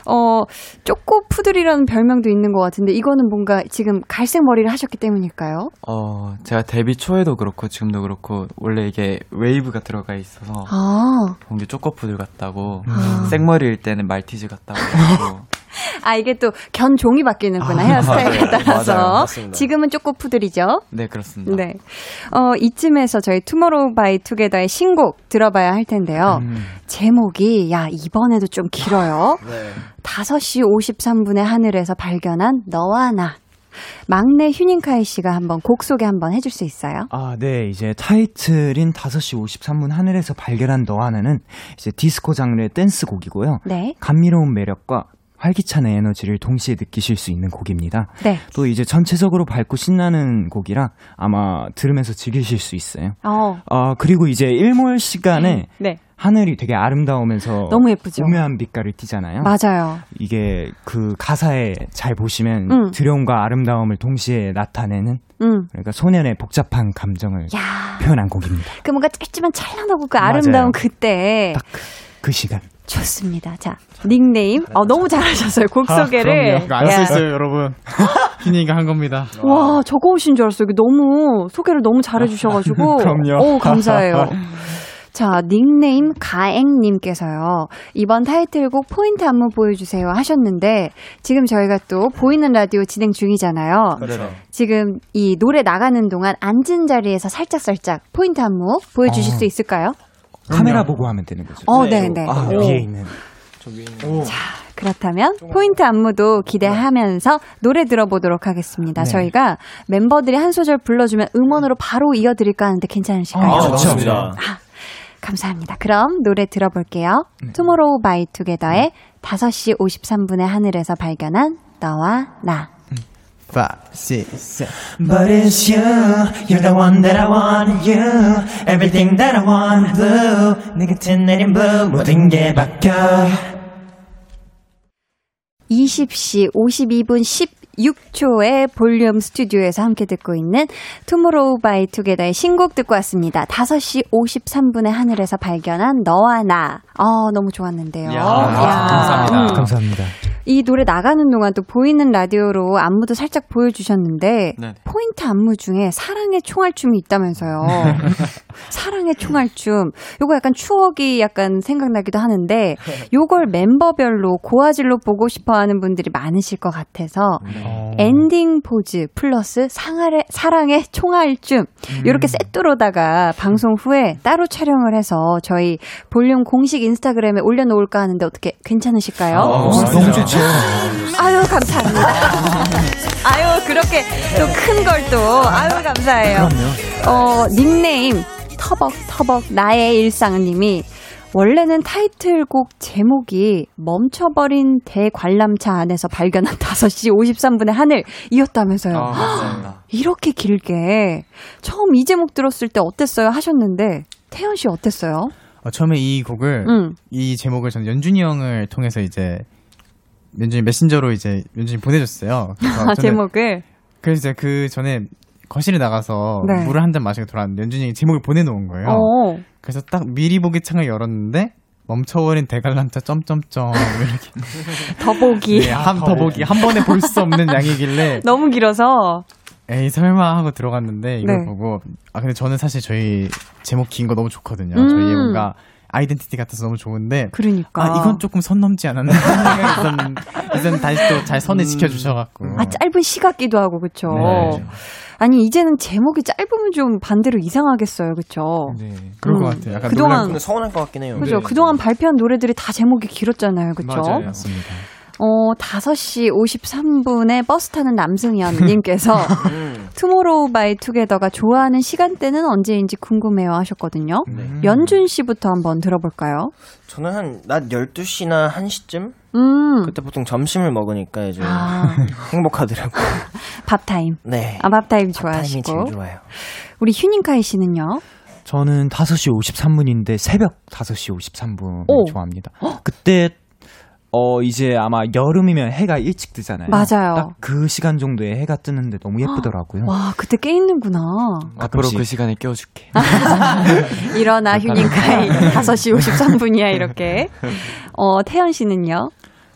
어 쪼꼬 푸들이라는 별명도 있는 것 같은데 이거는 뭔가 지금 갈색 머리를 하셨기 때문일까요? 어 제가 데뷔 초에도 그렇고 지금도 그렇고 원래 이게 웨이브가 들어가 있어서 아, 범규 쪼꼬푸들 같다고 아. 생머리일 때는 말티즈 같다고 [LAUGHS] [LAUGHS] 아 이게 또 견종이 바뀌는구나 헤어스타일에 네, 따라서 맞아요. 지금은 쪼꼬 푸들이죠. 네 그렇습니다. 네. 어 이쯤에서 저희 투모로우 바이 투게더의 신곡 들어봐야 할 텐데요. 음. 제목이 야 이번에도 좀 길어요. [LAUGHS] 네. 5시 53분의 하늘에서 발견한 너와 나. 막내 휴닝카이 씨가 한번 곡 소개 한번 해줄 수 있어요? 아, 네. 이제 타이틀인 5시 53분 하늘에서 발견한 너 하나는 이제 디스코 장르의 댄스 곡이고요. 네. 감미로운 매력과 활기찬 에너지를 동시에 느끼실 수 있는 곡입니다. 네. 또 이제 전체적으로 밝고 신나는 곡이라 아마 들으면서 즐기실 수 있어요. 어. 아, 그리고 이제 일몰 시간에 네. 하늘이 되게 아름다우면서 너무 예쁘죠. 오묘한 빛깔을 띠잖아요. 맞아요. 이게 그 가사에 잘 보시면 음. 두려움과 아름다움을 동시에 나타내는 음. 그러니까 소년의 복잡한 감정을 야. 표현한 곡입니다. 그 뭔가 짧지만 찬란하고 그 맞아요. 아름다운 그때 딱 그 시간. 좋습니다. 자, 닉네임. 어, 너무 잘하셨어요. 곡 소개를. 이거 안 야. 써있어요, 여러분. [LAUGHS] 희니가 한 겁니다. 와, 저거 오신 줄 알았어요. 이게 너무 소개를 너무 잘해주셔가지고. [LAUGHS] 그럼요. 오, 감사해요. 자, 닉네임 가앵님께서요. 이번 타이틀곡 포인트 안무 보여주세요 하셨는데, 지금 저희가 또 보이는 라디오 진행 중이잖아요. 그렇죠. 지금 이 노래 나가는 동안 앉은 자리에서 살짝살짝 포인트 안무 보여주실 어. 수 있을까요? 카메라 보고 하면 되는 거죠. 어, 네, 네. 아, 오. 위에 있는. 그렇다면 포인트 안무도 기대하면서 노래 들어보도록 하겠습니다. 네. 저희가 멤버들이 한 소절 불러주면 음원으로 바로 이어드릴까 하는데 괜찮으실까요? 아, 아, 좋죠. 좋습니다. 감사합니다. 그럼 노래 들어볼게요. 투모로우 바이 투게더의 5시 53분의 하늘에서 발견한 너와 나. 5, 6, 7. But it's you, you're the one that I want, you, everything that I want, blue. 네 곁에 내린 blue, 모든 게 바뀌어. 20시 52분 16초의 볼륨 스튜디오에서 함께 듣고 있는 투모로우 바이 투게더의 신곡 듣고 왔습니다. 5시 53분의 하늘에서 발견한 너와 나. 어, 너무 좋았는데요. 이야, 감사합니다. 음. 감사합니다. 이 노래 나가는 동안 또 보이는 라디오로 안무도 살짝 보여주셨는데 네. 포인트 안무 중에 사랑의 총알춤이 있다면서요. [LAUGHS] 사랑의 총알춤. 요거 약간 추억이 약간 생각나기도 하는데 [LAUGHS] 요걸 멤버별로 고화질로 보고 싶어하는 분들이 많으실 것 같아서 어. 엔딩 포즈 플러스 상하의, 사랑의 총알춤 요렇게 세트로다가 방송 후에 따로 촬영을 해서 저희 볼륨 공식 인스타그램에 올려놓을까 하는데 어떻게 괜찮으실까요? 어, 너무 좋죠. 아유 감사합니다. 아유 그렇게 또 큰 걸 또 아유 감사해요. 어 닉네임 터벅 터벅 나의 일상님이 원래는 타이틀곡 제목이 멈춰버린 대관람차 안에서 발견한 [LAUGHS] 5시 53분의 하늘이었다면서요. 아, 맞습니다. [GASPS] 이렇게 길게 처음 이 제목 들었을 때 어땠어요 하셨는데 태연 씨 어땠어요? 어, 처음에 이 곡을, 응. 이 제목을 저는 연준이 형을 통해서 이제, 연준이 메신저로 이제 연준이 보내줬어요. 그래서 아, 제목을 그래서 이제 그 전에 거실에 나가서 네. 물을 한 잔 마시고 돌아왔는데 연준이 형이 제목을 보내놓은 거예요. 어. 그래서 딱 미리 보기 창을 열었는데 멈춰버린 대관람차 점점점 이렇게 [LAUGHS] 더보기 네, 한 더보기 한 번에 볼 수 없는 양이길래 [LAUGHS] 너무 길어서 에이 설마 하고 들어갔는데 이걸 네. 보고 아 근데 저는 사실 저희 제목 긴 거 너무 좋거든요. 음. 저희의 뭔가 아이덴티티 같아서 너무 좋은데 그러니까 아 이건 조금 선 넘지 않았나 [LAUGHS] 있었는데 그래서 다시 또 잘 선을 지켜주셔갖고 아 짧은 시 같기도 하고 그쵸 네. 아니 이제는 제목이 짧으면 좀 반대로 이상하겠어요 그쵸 네 그럴 음. 것 같아요. 약간 그동안- 서운할 것 같긴 해요. 그죠 네. 그동안 발표한 노래들이 다 제목이 길었잖아요 그쵸 맞아요. 맞습니다. 어 5시 53분에 버스 타는 남승현 님께서 [LAUGHS] 음. 투모로우 바이 투게더가 좋아하는 시간대는 언제인지 궁금해요 하셨거든요. 연준 씨부터 한번 들어볼까요? 저는 한 낮 12시나 1시쯤? 음. 그때 보통 점심을 먹으니까 이제 아, [LAUGHS] 행복하더라고요. [LAUGHS] 밥타임. 네. 아, 밥타임 좋아하시고. 제일 좋아요. 우리 휴닝카이 씨는요? 저는 5시 53분인데 새벽 5시 53분을 오. 좋아합니다. [GASPS] 그때 어 이제 아마 여름이면 해가 일찍 뜨잖아요. 맞아요. 딱 그 시간 정도에 해가 뜨는데 너무 예쁘더라고요. [GASPS] 와, 그때 깨 있는구나. 앞으로 가끔씩. 그 시간에 깨워줄게. [LAUGHS] 일어나 휴닝카이 5시 53분이야 이렇게. 어, 태연 씨는요?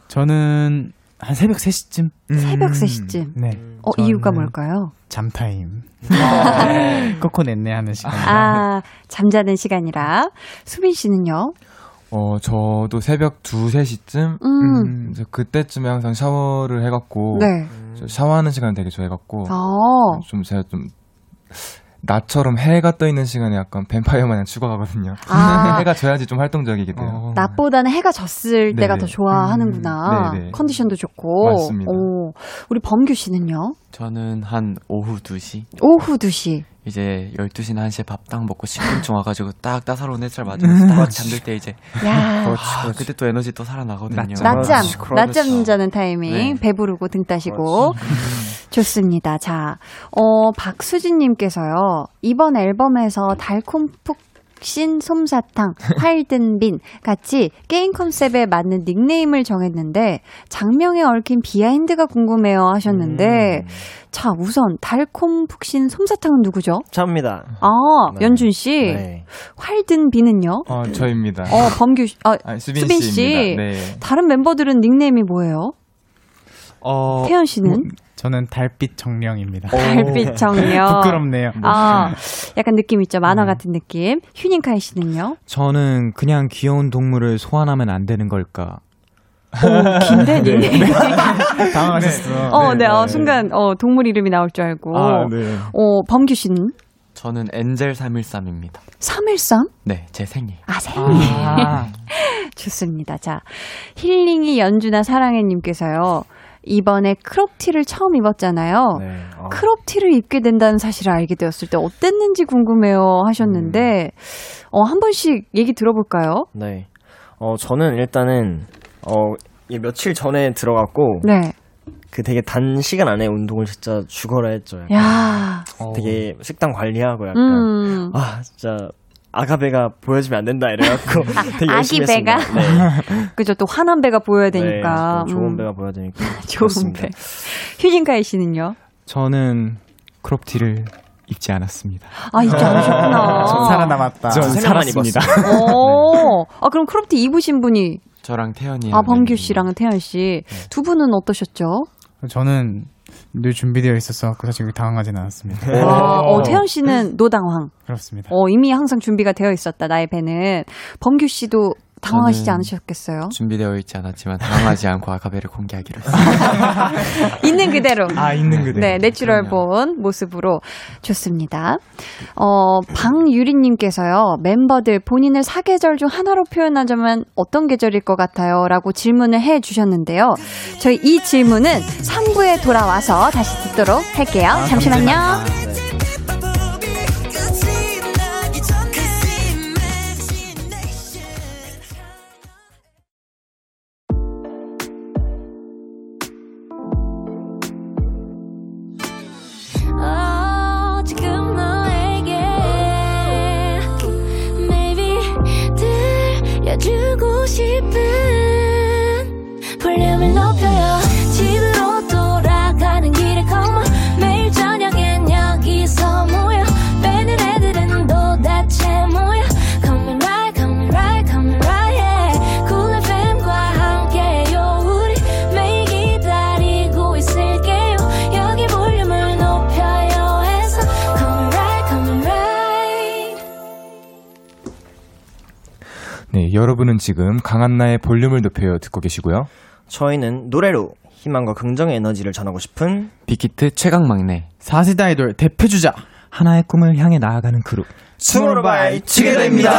저는 한 새벽 3시쯤? 새벽 음. 3시쯤. 네. 어, 이유가 뭘까요? 잠타임. 코코 냈네 하는 시간. 아, 잠자는 시간이라. 수빈 씨는요? 어, 저도 새벽 2, 3시쯤? 음. 그때쯤에 항상 샤워를 해갖고. 네. 저 샤워하는 시간 되게 좋아해갖고. 어. 좀 제가 좀, 나처럼 해가 떠 있는 시간에 약간 뱀파이어 마냥 죽어가거든요. 아. [LAUGHS] 해가 져야지 좀 활동적이게 돼요. 어. 낮보다는 해가 졌을 때가 네네. 더 좋아하는구나. 음, 네네. 컨디션도 좋고. 맞습니다. 오. 우리 범규 씨는요? 저는 한 오후 2시? 오후 2시. 이제 12시나 1시에 밥 딱 먹고 10분쯤 와가지고 딱 따사로운 햇살 맞으면서 딱 잠들 때 이제 야. 아, 그때 또 에너지 또 살아나거든요. 낮잠. 낮잠, 그렇지, 그렇지. 낮잠 자는 타이밍, 네. 배부르고 등 따시고. 좋습니다. 자, 어, 박수진님께서요, 이번 앨범에서 달콤 푹신 솜사탕, 활든빈 같이 게임 컨셉에 맞는 닉네임을 정했는데, 작명에 얽힌 비하인드가 궁금해요 하셨는데, 음, 자, 우선 달콤 푹신 솜사탕은 누구죠? 저입니다. 아, 네. 연준 씨. 네. 활든빈은요? 어, 저입니다. 어, 범규 씨, 아, 아니, 수빈, 수빈 씨. 네. 다른 멤버들은 닉네임이 뭐예요? 어, 태연 씨는? 뭐, 저는 달빛 정령입니다. [LAUGHS] 달빛 정령. 부끄럽네요. 아, 약간 느낌 있죠. 만화 음. 같은 느낌. 휴닝카이 씨는요? 저는 그냥 귀여운 동물을 소환하면 안 되는 걸까? 오, 긴데, 닉네임. [LAUGHS] 당황하셨어. 어, 네, 어, 순간, 어, 동물 이름이 나올 줄 알고. 아, 네. 어, 범규 씨는? 저는 엔젤 313입니다. 313? 네, 제 생일. 아, 생일. [LAUGHS] 좋습니다. 자, 힐링이 연준아 사랑해님께서요. 이번에 크롭티를 처음 입었잖아요. 네. 어. 크롭티를 입게 된다는 사실을 알게 되었을 때 어땠는지 궁금해요 하셨는데, 어, 한 번씩 얘기 들어볼까요? 네. 어, 저는 일단은, 어, 이 며칠 전에 들어갔고, 네. 그 되게 단시간 안에 운동을 진짜 죽어라 했죠. 약간. 야 되게 식단 관리하고 약간, 음. 아, 진짜, 아가 배가 보여주면 안 된다 이래갖고 [LAUGHS] 되게 열심히 아기 배가? 했습니다. 네. [LAUGHS] 그죠. 또 환한 배가 보여야 되니까. 네, 좋은 음, 배가 보여야 되니까. 좋은 그렇습니다. 배. 휴닝카이 씨는요? 저는 크롭티를 입지 않았습니다. 아, 입지 않으셨구나. [LAUGHS] 전 살아남았다. 저 세 명만 살았습니다. 오. 아, 그럼 크롭티 입으신 분이, 저랑 태현이. 아, 범규 씨랑 태현 씨. 두 분은 어떠셨죠? 저는 늘 준비되어 있어서 사실 당황하지는 않았습니다. 와, 어, 태현 씨는 no당황. 그렇습니다. 어, 이미 항상 준비가 되어 있었다, 나의 배는. 범규 씨도 당황하시지 않으셨겠어요? 준비되어 있지 않았지만 당황하지 않고 아가 배를 공개하기로 했습니다. [LAUGHS] 있는 그대로. 아, 있는 그대로. 네, natural 본 모습으로 좋습니다. 어, 방유리 님께서요, 멤버들 본인을 사계절 중 하나로 표현하자면 어떤 계절일 것 같아요? 라고 질문을 해 주셨는데요. 저희 이 질문은 3부에 돌아와서 다시 듣도록 할게요. 잠시만요. 어, 싶은 볼륨을 높여요 네, 여러분은 지금 강한나의 볼륨을 높여요 듣고 계시고요. 저희는 노래로 희망과 긍정의 에너지를 전하고 싶은 빅히트 최강 막내. 4세대 아이돌 대표주자. 하나의 꿈을 향해 나아가는 그룹. 투게더입니다.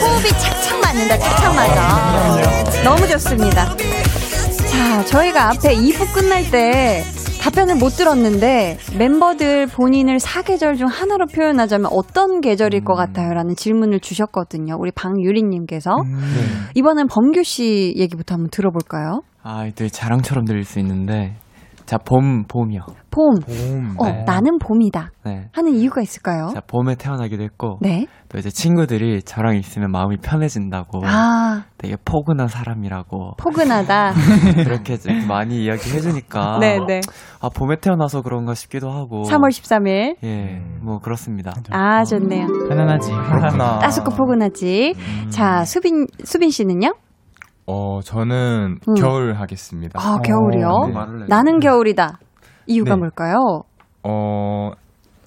호흡이 착착 맞는다, 착착 맞아. 너무 좋습니다. 자, 저희가 앞에 2부 끝날 때 답변을 못 들었는데 멤버들 본인을 사계절 중 하나로 표현하자면 어떤 계절일 것 같아요? 라는 질문을 주셨거든요. 우리 방유리님께서. 이번엔 범규 씨 얘기부터 한번 들어볼까요? 아, 되게 자랑처럼 들릴 수 있는데 자, 봄, 봄이요. 봄. 봄. 어, 네. 나는 봄이다. 네. 하는 이유가 있을까요? 자, 봄에 태어나기도 했고 네. 또 이제 친구들이 저랑 있으면 마음이 편해진다고 아, 되게 포근한 사람이라고 포근하다. [LAUGHS] 그렇게 좀 많이 이야기해 주니까 네 네. [LAUGHS] 아, 봄에 태어나서 그런가 싶기도 하고 3월 13일. 예, 뭐 그렇습니다. 아, 좋네요. 편안하지. 그렇구나. 따숩고 포근하지. 음. 자, 수빈, 수빈 씨는요? 어, 저는 음. 겨울 하겠습니다. 아, 겨울이요? 네. 말을 해. 나는 겨울이다. 이유가 네. 뭘까요? 어,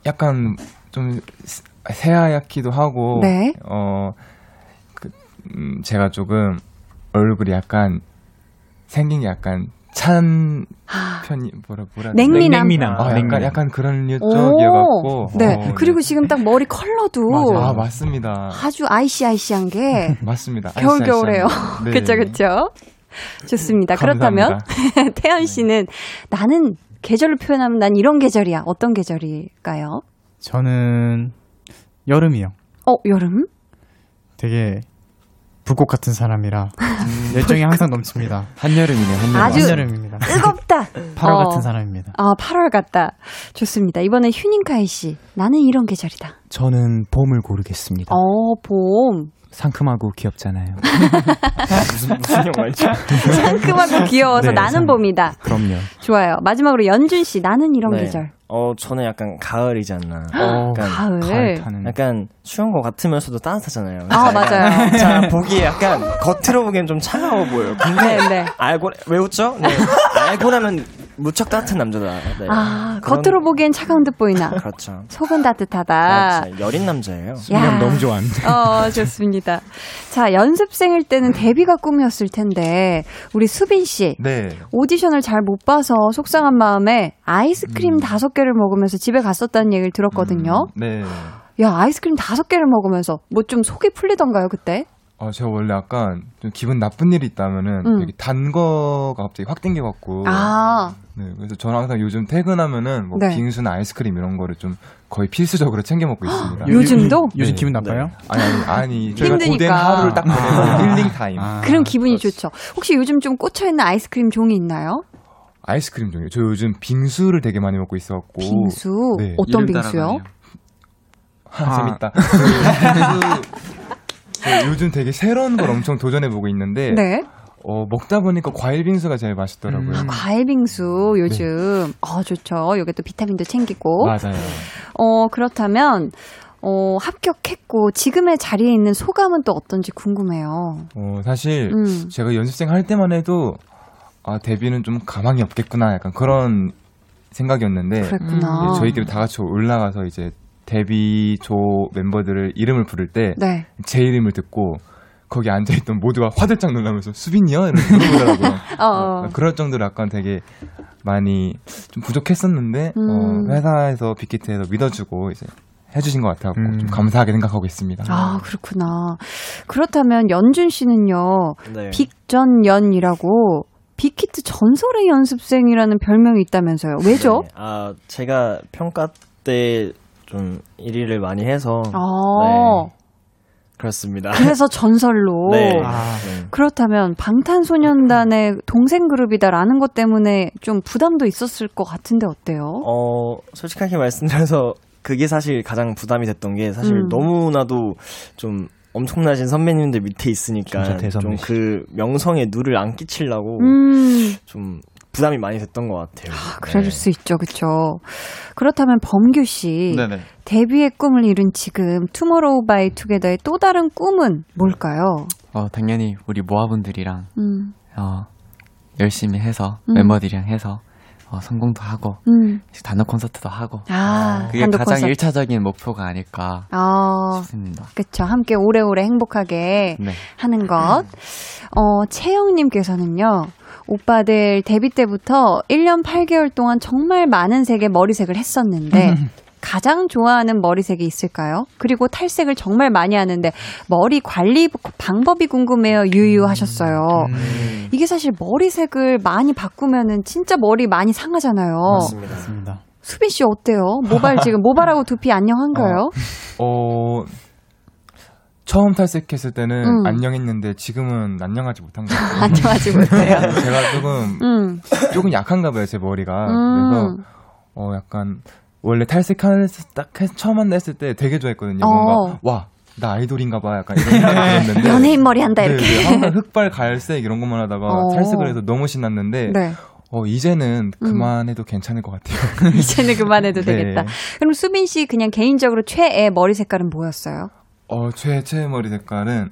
약간 좀 스- 새하얗기도 하고, 네. 어, 그, 음, 제가 조금 얼굴이 약간 생긴 게 약간 찬 아, 편이 뭐라 뭐라 냉미남. 냉미남. 아, 약간 냉미남. 약간 그런 오. 쪽이어갖고. 네. 어, 그리고 지금 딱 머리 컬러도 아 맞습니다. 아주 아이시아이시한 게 [LAUGHS] 맞습니다. 겨울 겨울해요. 아이스아이스한. [LAUGHS] 네. 그쵸, 그쵸? 좋습니다. 그렇다면, [LAUGHS] 태연 씨는 나는 계절을 표현하면 난 이런 계절이야. 어떤 계절일까요? 저는 여름이요. 어, 여름? 되게 불꽃 같은 사람이라 열정이 항상 넘칩니다. [LAUGHS] 한여름이네, 한여름. 아주- 한여름입니다. 뜨겁다! [LAUGHS] 8월 어. 같은 사람입니다. 아, 8월 같다. 좋습니다. 이번엔 휴닝카이 씨. 나는 이런 계절이다. 저는 봄을 고르겠습니다. 어, 봄. 상큼하고 귀엽잖아요. 무슨 무슨 영화인지. 상큼하고 귀여워서 네, 나는 상- 봄이다. 그럼요. 좋아요. 마지막으로 연준 씨. 나는 이런 네. 계절. 어 저는 약간 가을이지 않나. 어, 약간 가을. 가을 타는. 약간 추운 것 같으면서도 따뜻하잖아요. 아, 맞아요. 자 보기에 약간 겉으로 보기엔 좀 차가워 보여요. 근데 네, 네. 알고 왜 웃죠? 네. 알고 나면 무척 따뜻한 남자다. 네. 아, 그런- 겉으로 보기엔 차가운 듯 보이나. 그렇죠. 속은 아, 따뜻하다. 진짜 여린 남자예요. 야. 너무 좋아합니다. 어, 좋습니다. 자, 연습생일 때는 데뷔가 꿈이었을 텐데, 우리 수빈 씨. 네. 오디션을 잘 못 봐서 속상한 마음에 아이스크림 다섯 개를 먹으면서 집에 갔었다는 얘기를 들었거든요. 네. 야, 아이스크림 다섯 개를 먹으면서 뭐 좀 속이 풀리던가요, 그때? 어, 제가 원래 약간 좀 기분 나쁜 일이 있다면은 음. 여기 단 거가 갑자기 확 땡겨갖고. 아, 네, 그래서 저는 항상 요즘 퇴근하면 뭐 네. 빙수나 아이스크림 이런 거를 좀 거의 필수적으로 챙겨 먹고 있습니다. 요즘도? 요즘 네. 기분 나빠요? 아니 아니 아니 저희가 힘드니까. 고된 하루를 딱 보내는 힐링 타임. 아. 그럼 기분이 좋죠. 혹시 요즘 좀 꽂혀있는 아이스크림 종이 있나요? 아이스크림 중에 저 요즘 빙수를 되게 많이 먹고 있어갖고. 빙수? 네. 어떤 빙수요? 아, 재밌다. 빙수. 저 요즘 되게 새로운 걸 엄청 도전해보고 있는데 네. 어, 먹다 보니까 과일 빙수가 제일 맛있더라고요. 음. 과일 빙수 요즘 어 좋죠. 요게 또 비타민도 챙기고. 맞아요. 어 그렇다면 어 합격했고 지금의 자리에 있는 소감은 또 어떤지 궁금해요. 어, 사실 음. 제가 연습생 할 때만 해도 아 데뷔는 좀 가망이 없겠구나 약간 그런 생각이었는데 그랬구나. 저희끼리 다 같이 올라가서 이제 데뷔조 멤버들을 이름을 부를 때제 네. 이름을 듣고 거기 앉아있던 모두가 화들짝 놀라면서 수빈이요? 이렇게 물어보더라고요. 어, 어. 그럴 정도로 약간 되게 많이 좀 부족했었는데 음. 어, 회사에서 빅히트에서 믿어주고 이제 해주신 것 같아서 음. 좀 감사하게 생각하고 있습니다. 아 그렇구나. 그렇다면 연준 씨는요 네. 빅전연이라고 빅히트 전설의 연습생이라는 별명이 있다면서요. 왜죠? 네. 아 제가 평가 때 좀 1위를 많이 해서 아 네. 그렇습니다. 그래서 전설로. [LAUGHS] 네. 아. 네. 그렇다면 방탄소년단의 동생 그룹이다라는 것 때문에 좀 부담도 있었을 것 같은데 어때요? 어, 솔직하게 말씀드려서 그게 사실 가장 부담이 됐던 게 사실 음. 너무나도 좀 엄청나신 선배님들 밑에 있으니까. 좀 그 명성에 누를 안 끼치려고 음, 좀 부담이 많이 됐던 것 같아요. 그럴 네. 수 있죠, 그쵸. 그렇다면 범규 씨. 네네. 데뷔의 꿈을 이룬 지금 투모로우 바이 투게더의 또 다른 꿈은 뭘까요? 어, 당연히 우리 모아분들이랑 음, 어, 열심히 해서 음. 멤버들이랑 해서 어, 성공도 하고 음. 단독 콘서트도 하고 아, 그게 단독 가장 콘서트. 일차적인 목표가 아닐까 아, 싶습니다. 그쵸. 함께 오래오래 행복하게 네. 하는 것. [LAUGHS] 어, 채영님께서는요, 오빠들 데뷔 때부터 1년 8개월 동안 정말 많은 색의 머리색을 했었는데, [LAUGHS] 가장 좋아하는 머리색이 있을까요? 그리고 탈색을 정말 많이 하는데 머리 관리 방법이 궁금해요. 유유하셨어요. 음. 이게 사실 머리색을 많이 바꾸면은 진짜 머리 많이 상하잖아요. 맞습니다. 맞습니다. 수빈 씨 어때요? 모발 지금 모발하고 두피 안녕한가요? 어, 처음 탈색했을 때는 음. 안녕했는데 지금은 안녕하지 못한 것 같아요. [LAUGHS] 안녕하지 못해요. [LAUGHS] 제가 조금 음. 조금 약한가 봐요 제 머리가. 음. 그래서 어 약간 원래 탈색할 딱 했- 처음 만났을 때 되게 좋아했거든요. 어. 뭔가 와. 나 아이돌인가 봐 약간 이런 생각이 들었는데 연예인 머리 한다 네, 이렇게. 네, 항상 흑발 갈색 이런 것만 하다가 어. 탈색을 해서 너무 신났는데 네. 어 이제는 그만해도 괜찮을 것 같아요. [LAUGHS] 이제는 그만해도 네. 되겠다. 그럼 수빈 씨 그냥 개인적으로 최애 머리 색깔은 뭐였어요? 어, 제, 제 머리 색깔은,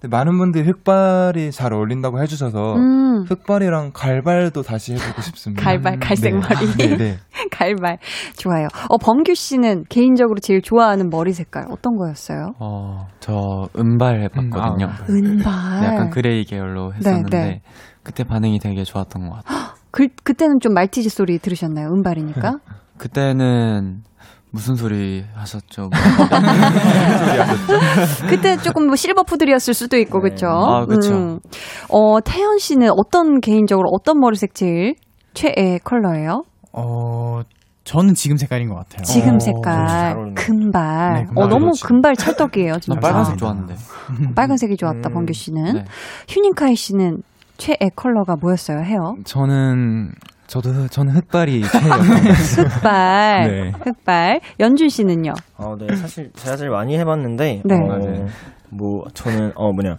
근데 많은 분들이 흑발이 잘 어울린다고 해주셔서, 음. 흑발이랑 갈발도 다시 해보고 싶습니다. 갈발, 갈색 네. 머리. 네, 네. [LAUGHS] 갈발. 좋아요. 어, 범규 씨는 개인적으로 제일 좋아하는 머리 색깔 어떤 거였어요? 어, 저 은발 해봤거든요. 은발. 네, 약간 gray 계열로 했었는데 네. 그때 반응이 되게 좋았던 것 같아요. 그, 그때는 좀 말티즈 소리 들으셨나요? 은발이니까? [LAUGHS] 그때는 무슨 소리 하셨죠? [LAUGHS] 그때 [LAUGHS] 조금 뭐 실버 푸들이었을 수도 있고, 그쵸? 아, 그쵸. 어, 태연 씨는 어떤, 개인적으로 어떤 머리색 제일 최애 컬러예요? 어, 저는 지금 색깔인 것 같아요. 지금 어, 색깔, 잘 어울리네. 금발. 네, 금발 어, 너무 좋지. 금발 찰떡이에요, 진짜. 난 빨간색 좋았는데. 빨간색이 좋았다, 음. 범규 씨는. 네. 휴닝카이 씨는 최애 컬러가 뭐였어요, 헤어? 저는 저도 저는 흑발이. [LAUGHS] 흑발. 네. 흑발. 연준 씨는요? 어, 네, 사실 제가 제일 많이 해 봤는데, 네. 어, 네. 뭐 저는 어 뭐냐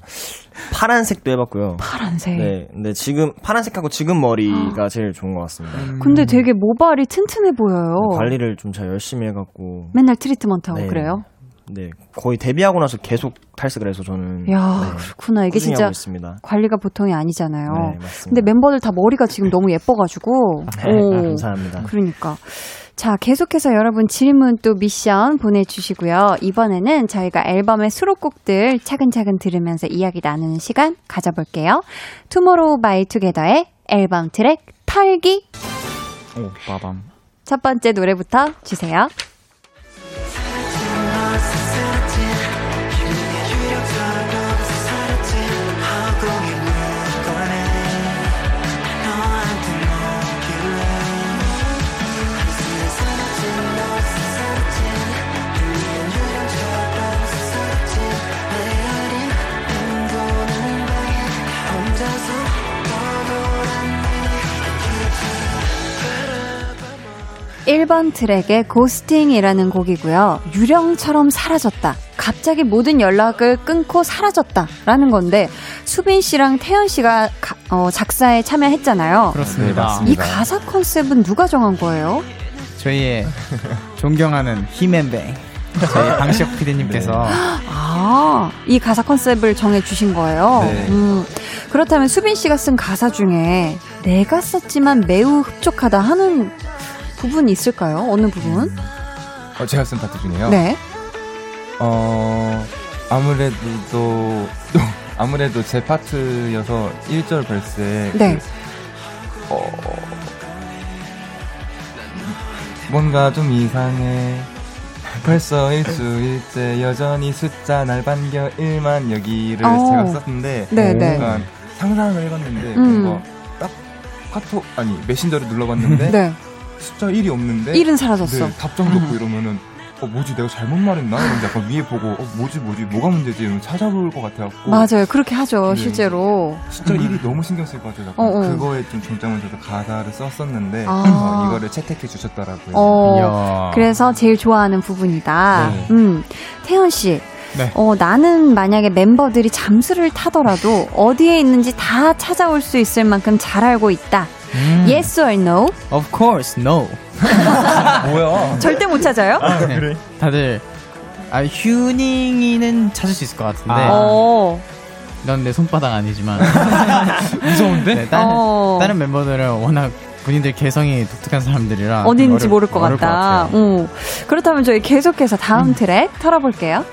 파란색도 해봤고요. 파란색. 네, 근데 지금 파란색하고 지금 머리가 제일 좋은 것 같습니다. 근데 되게 모발이 튼튼해 보여요. 관리를 좀 잘 열심히 해갖고, 맨날 트리트먼트하고 네. 그래요? 네, 거의 데뷔하고 나서 계속 탈색을 해서 저는 야 네, 그렇구나. 이게 진짜. 관리가 보통이 아니잖아요. 네, 맞습니다. 근데 멤버들 다 머리가 지금 너무 예뻐가지고. [LAUGHS] 네, 감사합니다. 그러니까. 자, 계속해서 여러분 질문 또 미션 보내주시고요. 이번에는 저희가 앨범의 수록곡들 차근차근 들으면서 이야기 나누는 시간 가져볼게요. 투모로우 바이 투게더의 앨범 트랙 털기. 오, 빠밤. 첫 번째 노래부터 주세요. 일번 트랙의 고스팅이라는 곡이고요. 유령처럼 사라졌다. 갑자기 모든 연락을 끊고 사라졌다. 라는 건데, 수빈 씨랑 태연 씨가 가- 어, 작사에 참여했잖아요. 그렇습니다. 네. 이 가사 컨셉은 누가 정한 거예요? 저희의 존경하는 히맨뱅. 저희 방시혁 PD님께서 아, 이 가사 컨셉을 정해 주신 거예요? 네. 음, 그렇다면 수빈 씨가 쓴 가사 중에 내가 썼지만 매우 흡족하다 하는 부분이 있을까요? 어느 부분? 어, 제가 쓴 파트 중에요. 네. 어, 아무래도 또, [LAUGHS] 아무래도 제 파트여서 1절 벌스에 네. 어, 뭔가 좀 이상해. 벌써 일주일째 여전히 숫자 날 반겨 1만 여기를 어. 제가 썼는데 네, 네. 약간 상상을 해봤는데 음. 뭔가 딱 카톡 아니 메신저를 눌러봤는데 [LAUGHS] 네. 숫자 1이 없는데 1은 사라졌어. 네, 답장도 없고 이러면은 어 뭐지 내가 잘못 말했나 이런데 약간 위에 보고 어 뭐지 뭐지 뭐가 문제지 이러면 찾아볼 것 같아갖고 맞아요. 그렇게 하죠, 네. 실제로. 숫자 1이 너무 신경 쓸 것 같아요. 약간 어, 어. 그거에 좀 중점을 둬서 가사를 썼었는데 아. [LAUGHS] 어, 이거를 채택해 주셨더라고요. 어. 그래서 제일 좋아하는 부분이다. 네. 음, 태연 씨. 네. 어, 나는 만약에 멤버들이 잠수를 타더라도 어디에 있는지 다 찾아올 수 있을 만큼 잘 알고 있다. 음. Yes or no? Of course, no. [LAUGHS] 뭐야? 절대 못 찾아요? 네. 다들 아 휴닝이는 찾을 수 있을 것 같은데 어, 넌내 손바닥 아니지만 [LAUGHS] 무서운데? 네, 다른, 어. 다른 멤버들은 워낙 본인들 개성이 독특한 사람들이라 어디 있는지 어려- 모를 것 같다. 같아요. 어. 그렇다면 저희 계속해서 다음 트랙 털어볼게요.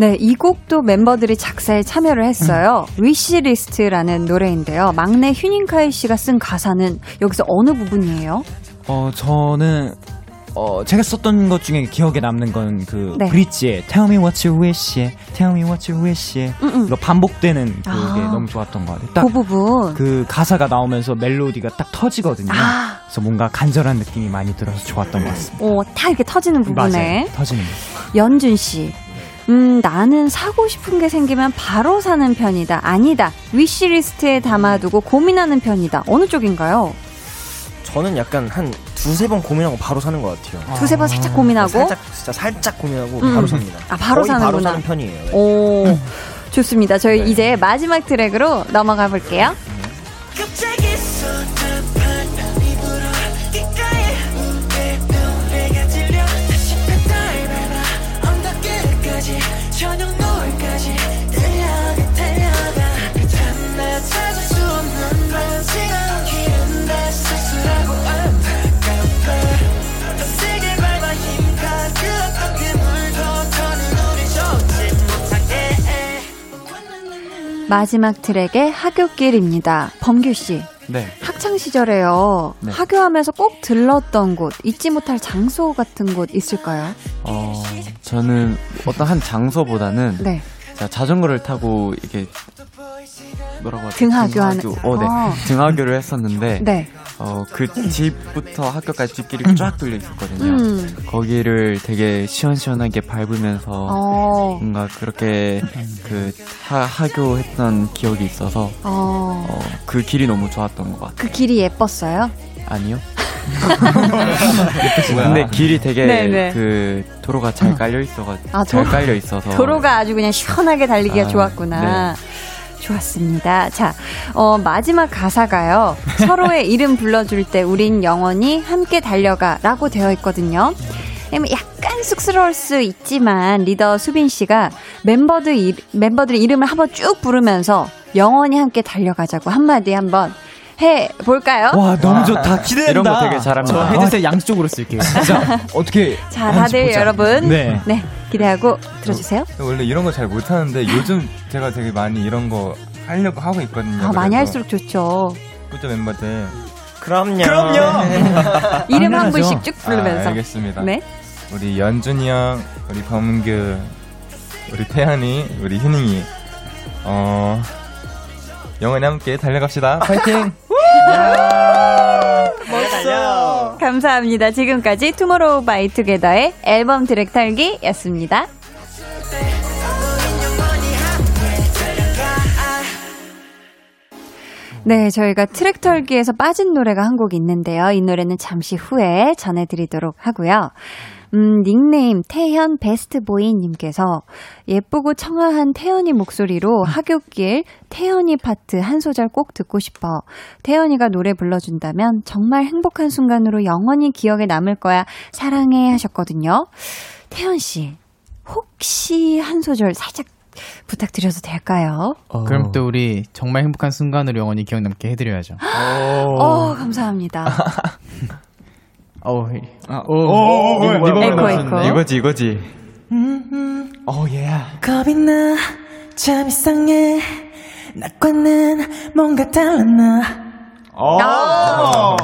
네, 이 곡도 멤버들이 작사에 참여를 했어요. 위시리스트라는 노래인데요. 막내 휴닝카이 씨가 쓴 가사는 여기서 어느 부분이에요? 어, 저는 어, 제가 썼던 것 중에 기억에 남는 건그 네. 브릿지의 Tell me what you wish에 Tell me what you wish에 음, 음. 이거 반복되는 그게 아. 너무 좋았던 것 같아요. 그딱 부분. 그 가사가 나오면서 멜로디가 딱 터지거든요. 아. 그래서 뭔가 간절한 느낌이 많이 들어서 좋았던 것 같습니다. 어, 다 이렇게 터지는 부분에. 맞아요. 터지는 거. 연준 씨. 음, 나는 사고 싶은 게 생기면 바로 사는 편이다. 아니다. 위시리스트에 담아두고 고민하는 편이다. 어느 쪽인가요? 저는 약간 한 두세 번 고민하고 바로 사는 것 같아요. 두세 번 살짝 고민하고. 살짝 진짜 살짝 고민하고 음. 바로 삽니다. 아, 바로 거의 바로 사는구나. 사는 편이에요. 네. 오, [LAUGHS] 좋습니다. 저희 네. 이제 마지막 트랙으로 넘어가 볼게요. 갑 마지막 트랙의 하굣길입니다. 범규 씨. 네. 학창 시절에요. 네. 하교하면서 꼭 들렀던 곳, 잊지 못할 장소 같은 곳 있을까요? 어, 저는 어떤 한 장소보다는 네. 자, 자전거를 타고 이게 뭐라고 하죠? 등하교 하는-. 어, 네. 어. 등하교를 했었는데 네. 어, 그 집부터 학교까지 뒷길이 쫙 뚫려 있었거든요. 음. 거기를 되게 시원시원하게 밟으면서 어. 뭔가 그렇게 그 하, 하교했던 기억이 있어서 어. 어, 그 길이 너무 좋았던 것 같아요. 그 길이 예뻤어요? 아니요. [LAUGHS] 근데 길이 되게 네네. 그 도로가 잘 깔려 있어가지고 아, 잘 도로- 깔려 있어서 도로가 아주 그냥 시원하게 달리기가 아, 좋았구나. 좋았습니다. 자, 어, 마지막 가사가요. 서로의 [LAUGHS] 이름 불러줄 때 우린 영원히 함께 달려가 라고 되어 있거든요. 음, 약간 쑥스러울 수 있지만 리더 수빈 씨가 멤버들, 이, 멤버들의 이름을 한번 쭉 부르면서 영원히 함께 달려가자고 한마디 한번 해 볼까요? 와 너무 좋다. 기대된다. 이런 거 되게 잘합니다. 저 헤드셋 양쪽으로 쓸게요. 진짜 어떻게 자, 다들 보자. 여러분. 네. 네, 기대하고 들어주세요. 원래 이런 거 잘 못하는데 요즘 제가 되게 많이 이런 거 하려고 하고 있거든요. 아, 많이 할수록 좋죠. 그죠 멤버들. 그럼요. [LAUGHS] 이름 한. 분씩 쭉 부르면서. 아, 알겠습니다. 네. 우리 연준이 형, 우리 범규, 우리 태현이, 우리 휴닝이. 어, 영원히 함께 달려갑시다. 파이팅! [LAUGHS] 감사합니다. 지금까지 투모로우 바이 투게더의 앨범 트랙 털기였습니다. 네, 저희가 트랙 털기에서 빠진 노래가 한 곡 있는데요. 이 노래는 잠시 후에 전해드리도록 하고요. 음, 닉네임 태현 베스트보이님께서 예쁘고 청아한 태연이 목소리로 하굣길 태연이 파트 한 소절 꼭 듣고 싶어. 태연이가 노래 불러준다면 정말 행복한 순간으로 영원히 기억에 남을 거야. 사랑해 하셨거든요. 태연 씨, 혹시 한 소절 살짝 부탁드려도 될까요? 그럼 또 우리 정말 행복한 순간으로 영원히 기억 남게 해드려야죠. 어, 감사합니다. [LAUGHS] 어, 아, 오, 오, 오, reverb 에코. 에코. 이거지 이거지. 어 예. 겁이 나, 참 이상해. 낮과는 뭔가 달랐나. 아,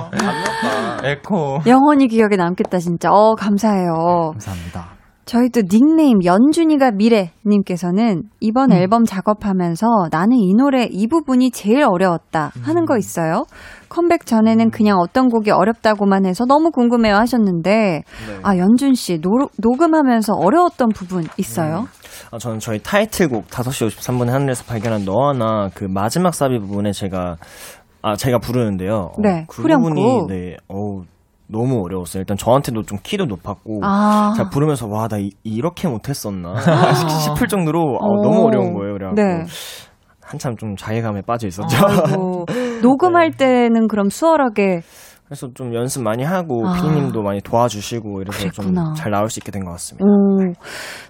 에코. 영원히 기억에 남겠다, 진짜. 어, 감사해요. 감사합니다. 저희 또 닉네임 연준이가 미래님께서는 이번 앨범 작업하면서 나는 이 노래 이 부분이 제일 어려웠다 하는 거 있어요? 컴백 전에는 그냥 어떤 곡이 어렵다고만 해서 너무 궁금해요 하셨는데 아 연준 씨 노, 녹음하면서 어려웠던 부분 있어요? 아, 저는 저희 타이틀곡 5시 53분의 하늘에서 발견한 너와 나 그 마지막 사비 부분에 제가 아 제가 부르는데요. 어, 네, 그 후렴구. 부분이 네, 어우 너무 어려웠어요. 일단 저한테도 좀 키도 높았고 아. 제가 부르면서 와 나 이렇게 못했었나 [LAUGHS] 싶을 정도로 어, 오. 너무 어려운 거예요. 그래갖고 네. 한참 좀 자괴감에 빠져 있었죠. [LAUGHS] 녹음할 때는 그럼 수월하게 그래서 좀 연습 많이 하고 아. 피디님도 많이 도와주시고 이래서. 좀 잘 나올 수 있게 된 것 같습니다. 오,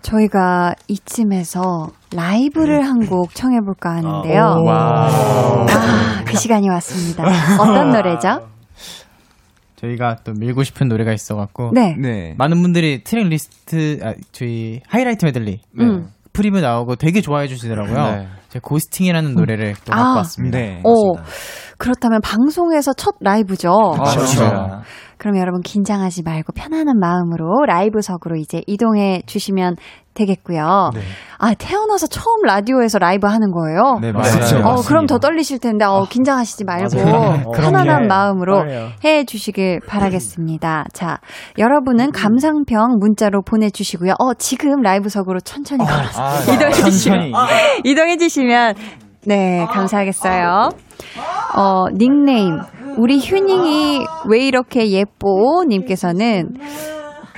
저희가 이쯤에서 라이브를 한곡 청해볼까 하는데요. wow. 아, 그 시간이 왔습니다. 어떤 노래죠? 저희가 또 밀고 싶은 노래가 있어갖고 네. 네. 많은 분들이 트랙 리스트 아, 저희 하이라이트 메들리 음. 프리뷰 나오고 되게 좋아해 주시더라고요. 네. Ghosting이라는 노래를 또 아. 갖고 왔습니다. 네. 오, 그렇다면 방송에서 첫 라이브죠. 그렇죠. 그럼 여러분 긴장하지 말고 편안한 마음으로 라이브석으로 이제 이동해 주시면 되겠고요. 네. 아, 태어나서 처음 라디오에서 라이브 하는 거예요? 네, 맞아요. 맞아요. 어, 그럼 더 떨리실 텐데, 어, 긴장하시지 말고, 맞아요. [LAUGHS] 편안한 어, 마음으로 떨려요. 해 주시길 바라겠습니다. 자, 여러분은 감상평 문자로 보내주시고요. 어, 지금 라이브석으로 천천히 걸어서 아, [LAUGHS] [LAUGHS] 이동해 주시면, 천천히. 이동 해 주시면, 네, 감사하겠어요. 어, 닉네임. 우리 휴닝이 왜 이렇게 예뻐? 님께서는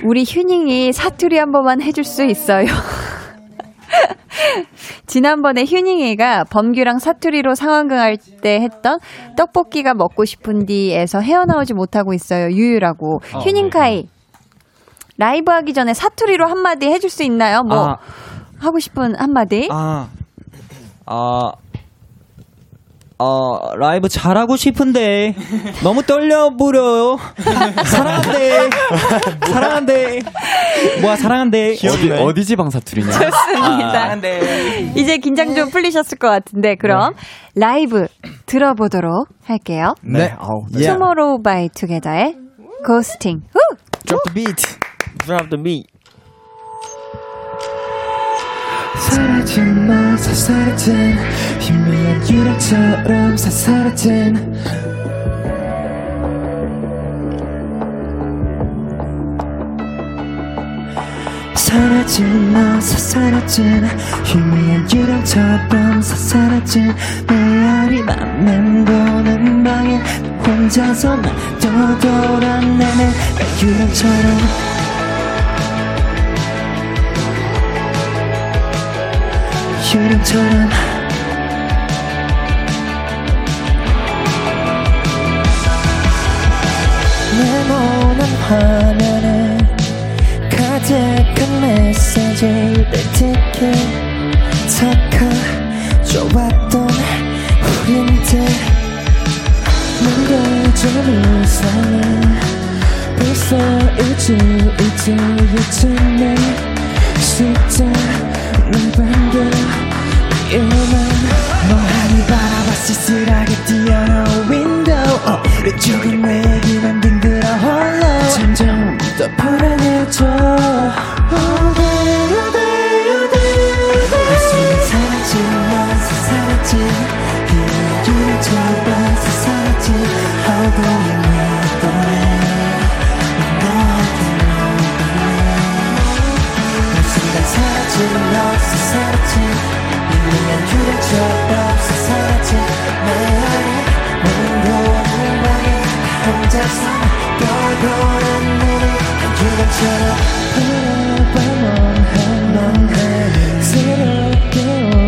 우리 휴닝이 사투리 한 번만 해줄 수 있어요. [LAUGHS] 지난번에 휴닝이가 범규랑 사투리로 상황극할 때 했던 떡볶이가 먹고 싶은디에서 헤어나오지 못하고 있어요. 유유라고. 휴닝카이. 라이브 하기 전에 사투리로 한마디 해줄 수 있나요? 뭐, 아. 하고 싶은 한마디? 아, 아, 어, 라이브 잘하고 싶은데, 너무 떨려 부려요. [LAUGHS] 사랑한대. 사랑한대. 뭐야, 사랑한대. 어디 어디 지방 사투리냐? 좋습니다. 이제 긴장 좀 풀리셨을 것 같은데, 그럼 라이브 들어보도록 할게요. 네. 투모로우 바이 투게더의 Ghosting. 후! Drop the beat. Drop the beat. 사라진 너 사사라진 희미한 유령처럼 사사라진. 사라진 너 사사라진 희미한 유령처럼 사사라진. 메아리만 맴도는 방에 혼자서 날 떠돌아내는 유령처럼 유령처럼. 네모난 화면에 가득한 메시지를 듣기 착하 좋았던 우린들. 눈겨진 이상해 벌써 일주일째 유치네 숫자 는 반겨 일만 멍하니 바라봐 쓸쓸하게 뛰어나온 윈도우 어, 조금의 얘기만 빙그러 홀로 점점 더 불안해져 Oh baby baby 가슴에 사라진 넌 사라진 유리처럼 사라진 하고 있는 너 사라진 너 사라진 사라진 맹고는 방에 혼자서 떠돌아내는 유령처럼 불어봐 멍해 새롭게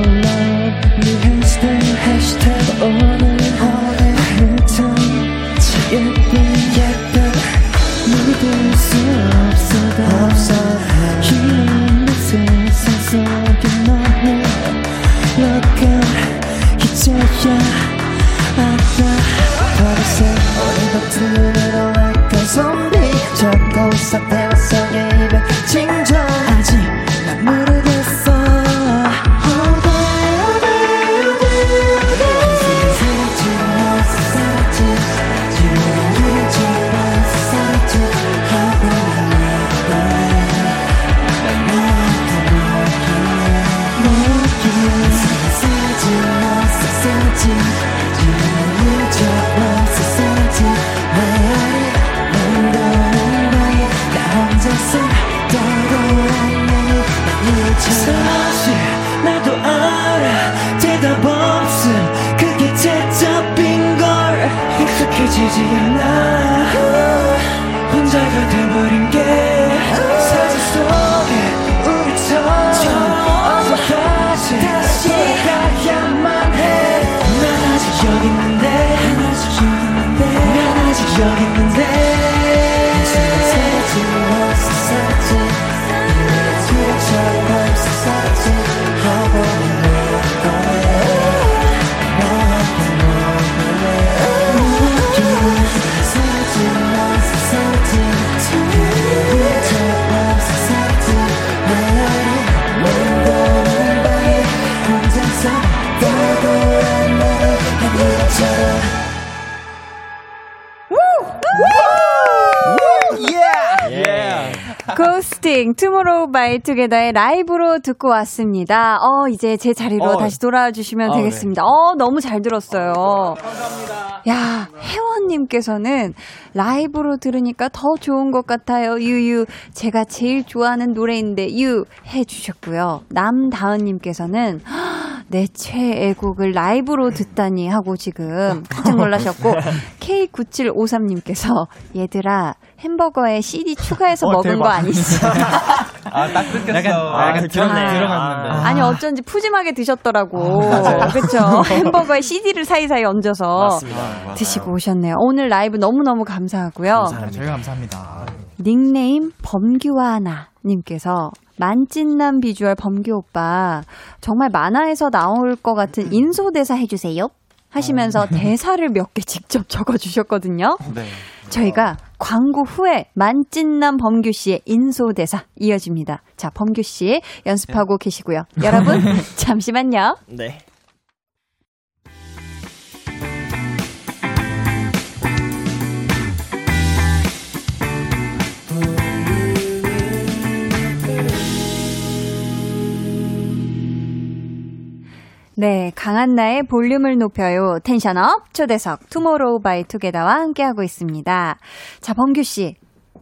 있어 대화성의 이별 징조 뮤직 투모로우 바이 투게더의 라이브로 듣고 왔습니다. 어, 이제 제 자리로 어. 다시 돌아와 주시면 아, 되겠습니다. 어, 너무 잘 들었어요. 감사합니다. 야, 혜원님께서는 라이브로 들으니까 더 좋은 것 같아요. 유유. 제가 제일 좋아하는 노래인데 유 해주셨고요. 남다은님께서는 내 최애곡을 라이브로 듣다니 하고 지금 깜짝 놀라셨고 [LAUGHS] K9753님께서 얘들아 햄버거에 CD 추가해서 어, 먹은 대박. 거 아니지? [LAUGHS] 아딱 끊겼어. 약간, 아, 약간 들어, 아. 들어갔는데. 아 니 어쩐지 푸짐하게 드셨더라고. 맞아요. 그렇죠. [LAUGHS] 햄버거에 CD를 사이사이 얹어서 맞습니다. 드시고 오셨네요. 오늘 라이브 너무너무 감사하고요. 감사합니다. 저희가 감사합니다. 닉네임 범규하나 님께서 만찢남 비주얼 범규 오빠 정말 만화에서 나올 것 같은 인소 대사 해주세요 하시면서 대사를 몇 개 직접 [LAUGHS] 적어주셨거든요. 네. 저희가 광고 후에 만찢남 범규 씨의 인소 대사 이어집니다. 자, 범규 씨 연습하고 계시고요. 여러분 [LAUGHS] 잠시만요. 네. 네, 강한나의 볼륨을 높여요. tension up 초대석 투모로우 바이 투게더와 함께하고 있습니다. 자, 범규 씨.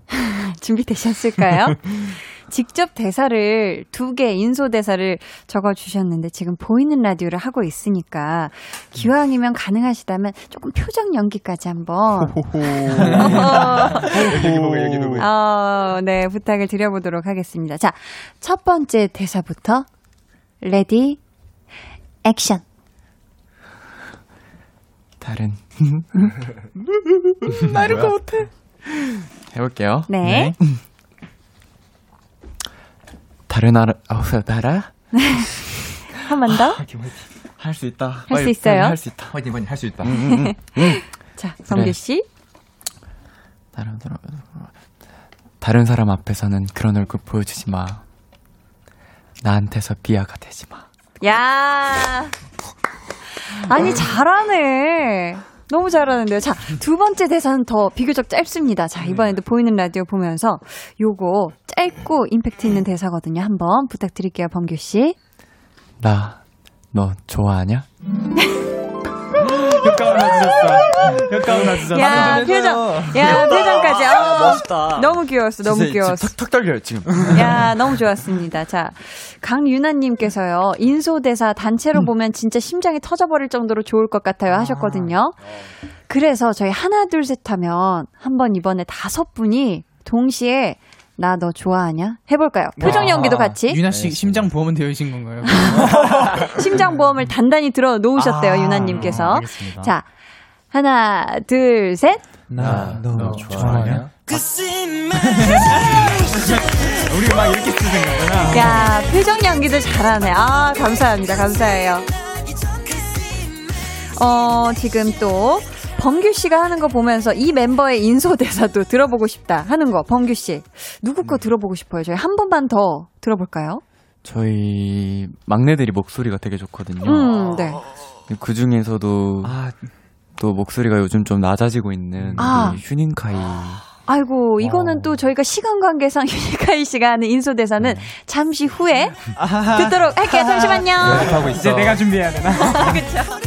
[LAUGHS] 준비되셨을까요? [LAUGHS] 직접 대사를 두 개 인소 대사를 적어 주셨는데 지금 보이는 라디오를 하고 있으니까 기왕이면 가능하시다면 조금 표정 연기까지 한번 [LAUGHS] 어, 네, 부탁을 드려보도록 하겠습니다. 자, 첫 번째 대사부터 ready action. 다른. [LAUGHS] 나를 것 같아. 해볼게요. 네. 다른 나라, 어, 나라? 한 번 더. 할 수 있다. 할 수 있어요? 할 수 있다. 화이팅 화이팅 할 수 있다. 음, 음, 음. [LAUGHS] 자, 성규 그래. 씨. 다른 사람, 다른 사람 앞에서는 그런 얼굴 보여주지 마. 나한테서 비하가 되지 마. 야. 아니 잘하네. 너무 잘하는데요. 자, 두 번째 대사는 더 비교적 짧습니다. 자, 이번에도 보이는 라디오 보면서 요거 짧고 임팩트 있는 대사거든요. 한번 부탁드릴게요, 범규 씨. 나, 너 좋아하냐? [LAUGHS] 효과음 맞으셨어. 효과음 맞으셨어. 야, 표정. 야, 표정까지. 아, 멋있다. 너무 귀여웠어. 너무 귀여웠어. 턱 떨려요, 지금. 야, 너무 좋았습니다. 자, 강유나님께서요, 인소대사 단체로 보면 진짜 심장이 터져버릴 정도로 좋을 것 같아요 하셨거든요. 그래서 저희 하나, 둘, 셋 하면 한 번 이번에 다섯 분이 동시에 나너 좋아하냐? 해볼까요? 표정 연기도 같이. 유나 씨 심장 보험은 되어 있신 건가요? [LAUGHS] 심장 보험을 단단히 들어 놓으셨대요, 아, 유나님께서. 자, 하나, 둘, 셋. 나 너 좋아하냐? [LAUGHS] 우리 막 이렇게 쓰는 거구나. 야, 표정 연기도 잘하네. 아, 감사합니다. 감사해요. 어, 지금 또, 범규 씨가 하는 거 보면서 이 멤버의 인소 대사도 들어보고 싶다 하는 거, 범규 씨. 누구 거 들어보고 싶어요? 저희 한 번만 더 들어볼까요? 저희 막내들이 목소리가 되게 좋거든요. 음, 네. 그 중에서도 아 또 목소리가 요즘 좀 낮아지고 있는 아. 우리 휴닝카이. 아이고, 이거는 또 저희가 시간 관계상 [LAUGHS] 유니카이 씨가 하는 인소 대사는 잠시 후에 듣도록 할게요. 잠시만요. 하고 있어. 이제 내가 준비해야 되나? [LAUGHS] They're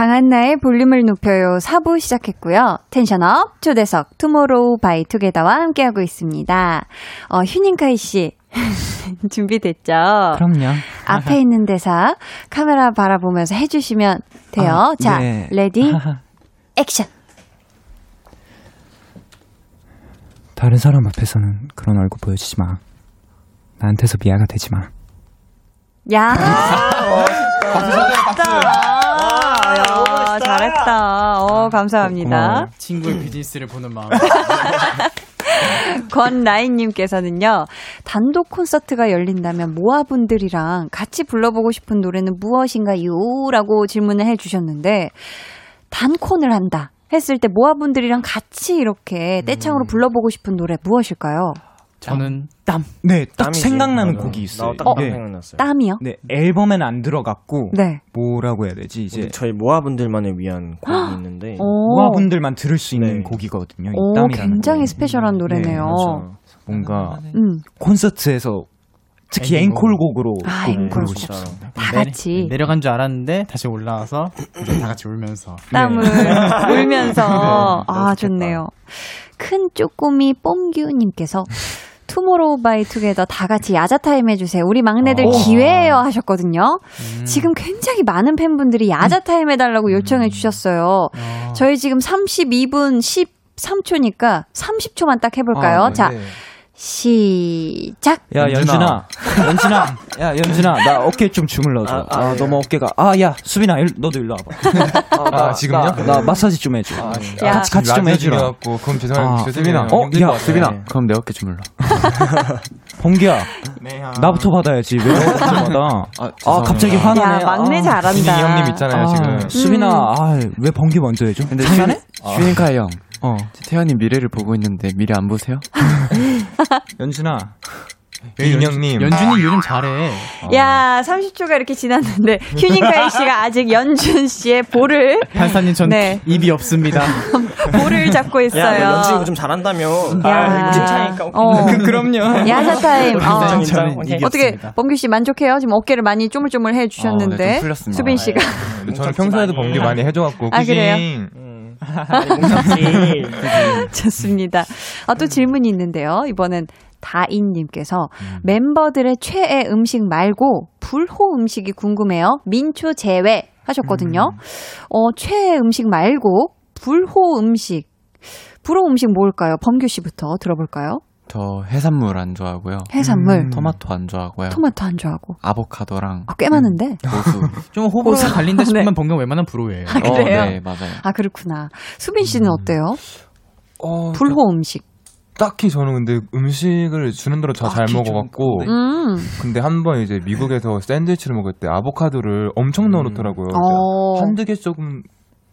강한나의 볼륨을 높여요. 4부 시작했고요. tension up 초대석 투모로우 바이 투게더와 함께하고 있습니다. 어, 휴닝카이 씨. [LAUGHS] 준비됐죠? 그럼요. 앞에 있는 대사 카메라 바라보면서 해주시면 돼요. 아, 자, 네. ready, [LAUGHS] action. 다른 사람 앞에서는 그런 얼굴 보여주지 마. 나한테서 미아가 되지 마. 야. [LAUGHS] 잘했다. 어, 감사합니다. 친구의 비즈니스를 보는 마음. [LAUGHS] 권나인님께서는요, 단독 콘서트가 열린다면 모아분들이랑 같이 불러보고 싶은 노래는 무엇인가요? 라고 질문을 해주셨는데, 단콘을 한다. 했을 때 모아분들이랑 같이 이렇게 떼창으로 불러보고 싶은 노래 무엇일까요? 저는 땀. 네, 딱 땀이지. 생각나는 맞아. 곡이 있어요. 나도 딱 네. 생각났어요. 땀이요? 네, 앨범엔 안 들어갔고 네. 뭐라고 해야 되지? 이제 저희 모아분들만을 위한 곡이 있는데 오. 모아분들만 들을 수 있는 네. 곡이거든요. 이 오, 땀이라는 굉장히 곡이. special한 노래네요. 그렇죠. 뭔가 음. 콘서트에서 특히. 앵콜곡으로 아, 꼭 앵콜곡. 싶습니다. 다 내리- 같이 내려 간 줄 알았는데 다시 올라와서 이제 다 같이 울면서 땀을 [LAUGHS] 울면서 아. 좋네요. 큰 쪼꼬미 뽕규님께서 투모로우 바이 투게더 다 같이 야자 타임 해주세요. 우리 막내들 오. 기회예요 하셨거든요. 지금 굉장히 많은 팬분들이 야자 타임 해달라고 요청해 주셨어요. 어. 저희 지금 32분 13초니까 30초만 딱 해볼까요? 아, 자, 네. 시작! 야 연준아. 연준아, 야 연준아, 나 어깨 좀 주물러줘. 아, 아, 아, 예. 너무 어깨가. 아, 야 수빈아, 일, 너도 일로 와봐. 아, 아, 지금요? 나, 나 마사지 좀 해줘. 야. 같이 같이 좀 해주라. 갖고 그럼 죄송해요. 아, 죄송해요. 어, 야. 수빈아, 네. 그럼 내 어깨 주물러. [LAUGHS] 범기야, 네, 나부터 받아야지. 왜 받아? [LAUGHS] 아, 아, 갑자기 화나네. 야, 막내 아. 잘한다. 민희 형님 있잖아요, 아, 지금. 수빈아, 아, 왜 범기 먼저 해줘? 근데 시간에? 슈닝카 형, 어, 태연이 미래를 보고 있는데 미래 안 보세요? [LAUGHS] 연준아. 민희 형님. 연준이 요즘 잘해. 야, 30초가 이렇게 지났는데 휴닝카이 씨가 아직 연준 씨의 볼을 판사님 전 네. 입이 없습니다. [LAUGHS] 볼을 잡고 있어요. 야, 너 연주 요즘 잘한다며. 야. 칭찬이니까. 어. 그럼요. 야자 타임. 어. 어떻게 없습니다. 범규 씨 만족해요? 지금 어깨를 많이 쪼물쪼물 해 어, 네, 주셨는데 좀 풀렸습니다. 수빈 씨가 근데 저는 평소에도 범규 많이 해줘갖고. 아, 그래요? 음. 뭉쳤지. [LAUGHS] 좋습니다. 아, 또 질문이 있는데요. 이번엔 다인님께서 음. 멤버들의 최애 음식 말고 불호 음식이 궁금해요. 민초 제외 하셨거든요. 음. 어, 최애 음식 말고 불호 음식. 불호 음식 뭘까요? 범규 씨부터 들어볼까요? 저 해산물 안 좋아하고요. 해산물, 음. 토마토 안 좋아하고요. 토마토 안 좋아하고. 아보카도랑 아, 꽤 많은데. 고수. [LAUGHS] 좀 호불호가 고소- 갈린다 싶으면 네. 번경 웬만한 불호예요. 아, 그래요? 어, 네, 맞아요. 아, 그렇구나. 수빈 씨는 어때요? 어, 불호 음식. 딱히 저는 근데 음식을 주는 대로 다잘 딱히 좀 먹어갖고. 네. 음. 근데 한 번 이제 미국에서 샌드위치를 먹을 때 아보카도를 엄청 넣어놓더라고요. 어. 한두 개 조금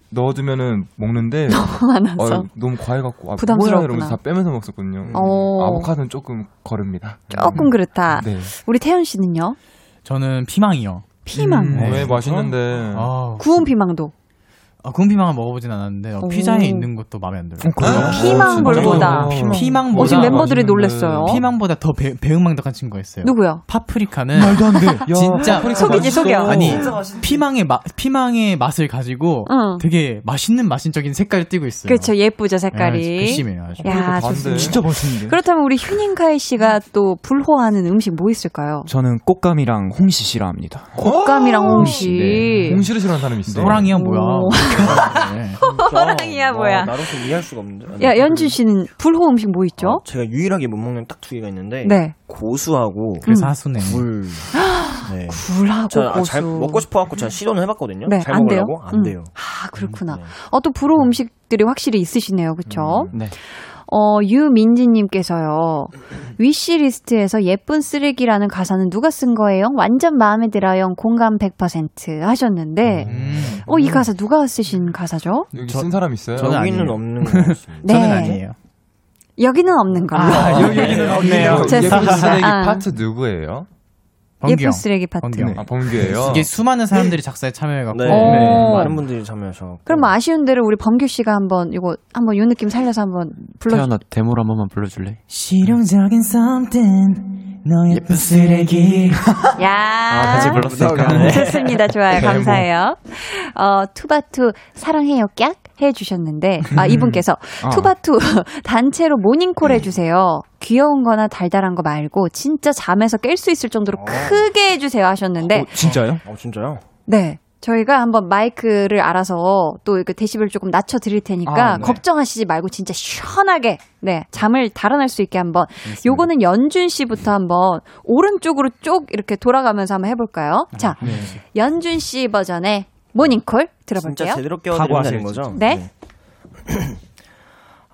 넣어두면은 먹는데 [LAUGHS] 많아서. 어, 너무 과해 갖고 아, 부담스럽구나. 뭐야 이러면서 다 빼면서 먹었거든요. 어. 아보카도는 조금 거릅니다. 조금 그렇다. 네. 우리 태연 씨는요? 저는 피망이요. 피망. 음. 왜 맛있는데? 아, 구운 피망도. 아, 구운 피망은 먹어보진 않았는데 어, 오. 피자에 있는 것도 마음에 안 들어요. 어? 아, 피망볼보다. 진짜요? 피망보다 어, 지금 멤버들이. 놀랬어요. 피망보다 더 배, 배응망덕한 친구가 있어요. 누구요? 파프리카는 말도 안 돼. [LAUGHS] 진짜 파프리카 속이지. 속여. 아니 진짜. 피망의 마, 피망의 맛을 가지고 응. 되게 맛있는 맛인적인 색깔을 띠고 있어요. 그렇죠. 예쁘죠, 네, 색깔이. 괘씸해요. 아주. 야, 좋습니다. 진짜 맛있는데. 그렇다면 우리 휴닝카이 씨가 또 불호하는 음식 뭐 있을까요? 저는 꽃감이랑 홍시 싫어합니다. 곶감이랑 홍시. 네. 홍시를 싫어하는 사람이 있어. 호랑이야 뭐야. 오. 네. 호랑이야, 뭐야. 와, 나로서 이해할 수가 없는데. 야, 연준 씨는 불호 음식 뭐 있죠? 어, 제가 유일하게 못 먹는 딱 두 개가 있는데 네. 고수하고 그래서 하수네. 굴. 네. 굴하고 저 아, 고수. 잘 먹고 싶어 갖고 제가 시도는 해봤거든요. 네, 잘안 돼요? 먹으려고 안 음. 돼요. 아, 그렇구나. 네. 어, 또 불호 음식들이 확실히 있으시네요. 그쵸? 음. 네. 어, 유민지님께서요. Wishlist에서 예쁜 쓰레기라는 가사는 누가 쓴 거예요? 완전 마음에 들어요. 공감 100% 하셨는데, 음. 어, 이 가사 누가 쓰신 가사죠? 여기 저- 쓴 사람 있어요? 저는 여기는. 없는 것 같습니다. 네. 저는 아니에요. 여기는 없는 걸로. 아, 여기는 없네요. 이거 죄송합니다. 예쁜 쓰레기 아. 파트 누구예요? 범규 예쁜 형. 쓰레기 파트. 범규 형. 아, 범규예요? 이게 수많은 사람들이 작사에 참여해갖고 네. 오. 많은 분들이 참여하셔. 그럼 뭐 아쉬운 대로 우리 범규 씨가 한번 이거 한번 요 느낌 살려서 한번 불러 태현아 데모로 한 번만 불러줄래? 실용적인 something 너 예쁜 쓰레기 [LAUGHS] 야. 아, 같이 불렀으니까. 네. 좋습니다. 좋아요. 감사해요. 어, 투바투 사랑해요 깍 해주셨는데, 아, 이분께서 아. 투바투 [LAUGHS] 단체로 모닝콜 해주세요. 귀여운 거나 달달한 거 말고 진짜 잠에서 깰 수 있을 정도로 크게 해주세요 하셨는데, 어, 진짜요? 어 진짜요? 네. 저희가 한번 마이크를 알아서 또 이렇게 데시벨 조금 낮춰 드릴 테니까 아, 네. 걱정하시지 말고 진짜 시원하게 네 잠을 달아날 수 있게 한번 요거는 연준 씨부터 한번 오른쪽으로 쭉 이렇게 돌아가면서 한번 해볼까요? 자 연준 씨 버전의 모닝콜 들어볼게요. 진짜 제대로 각오하셔야죠. 거죠? 네. [CLEARS THROAT]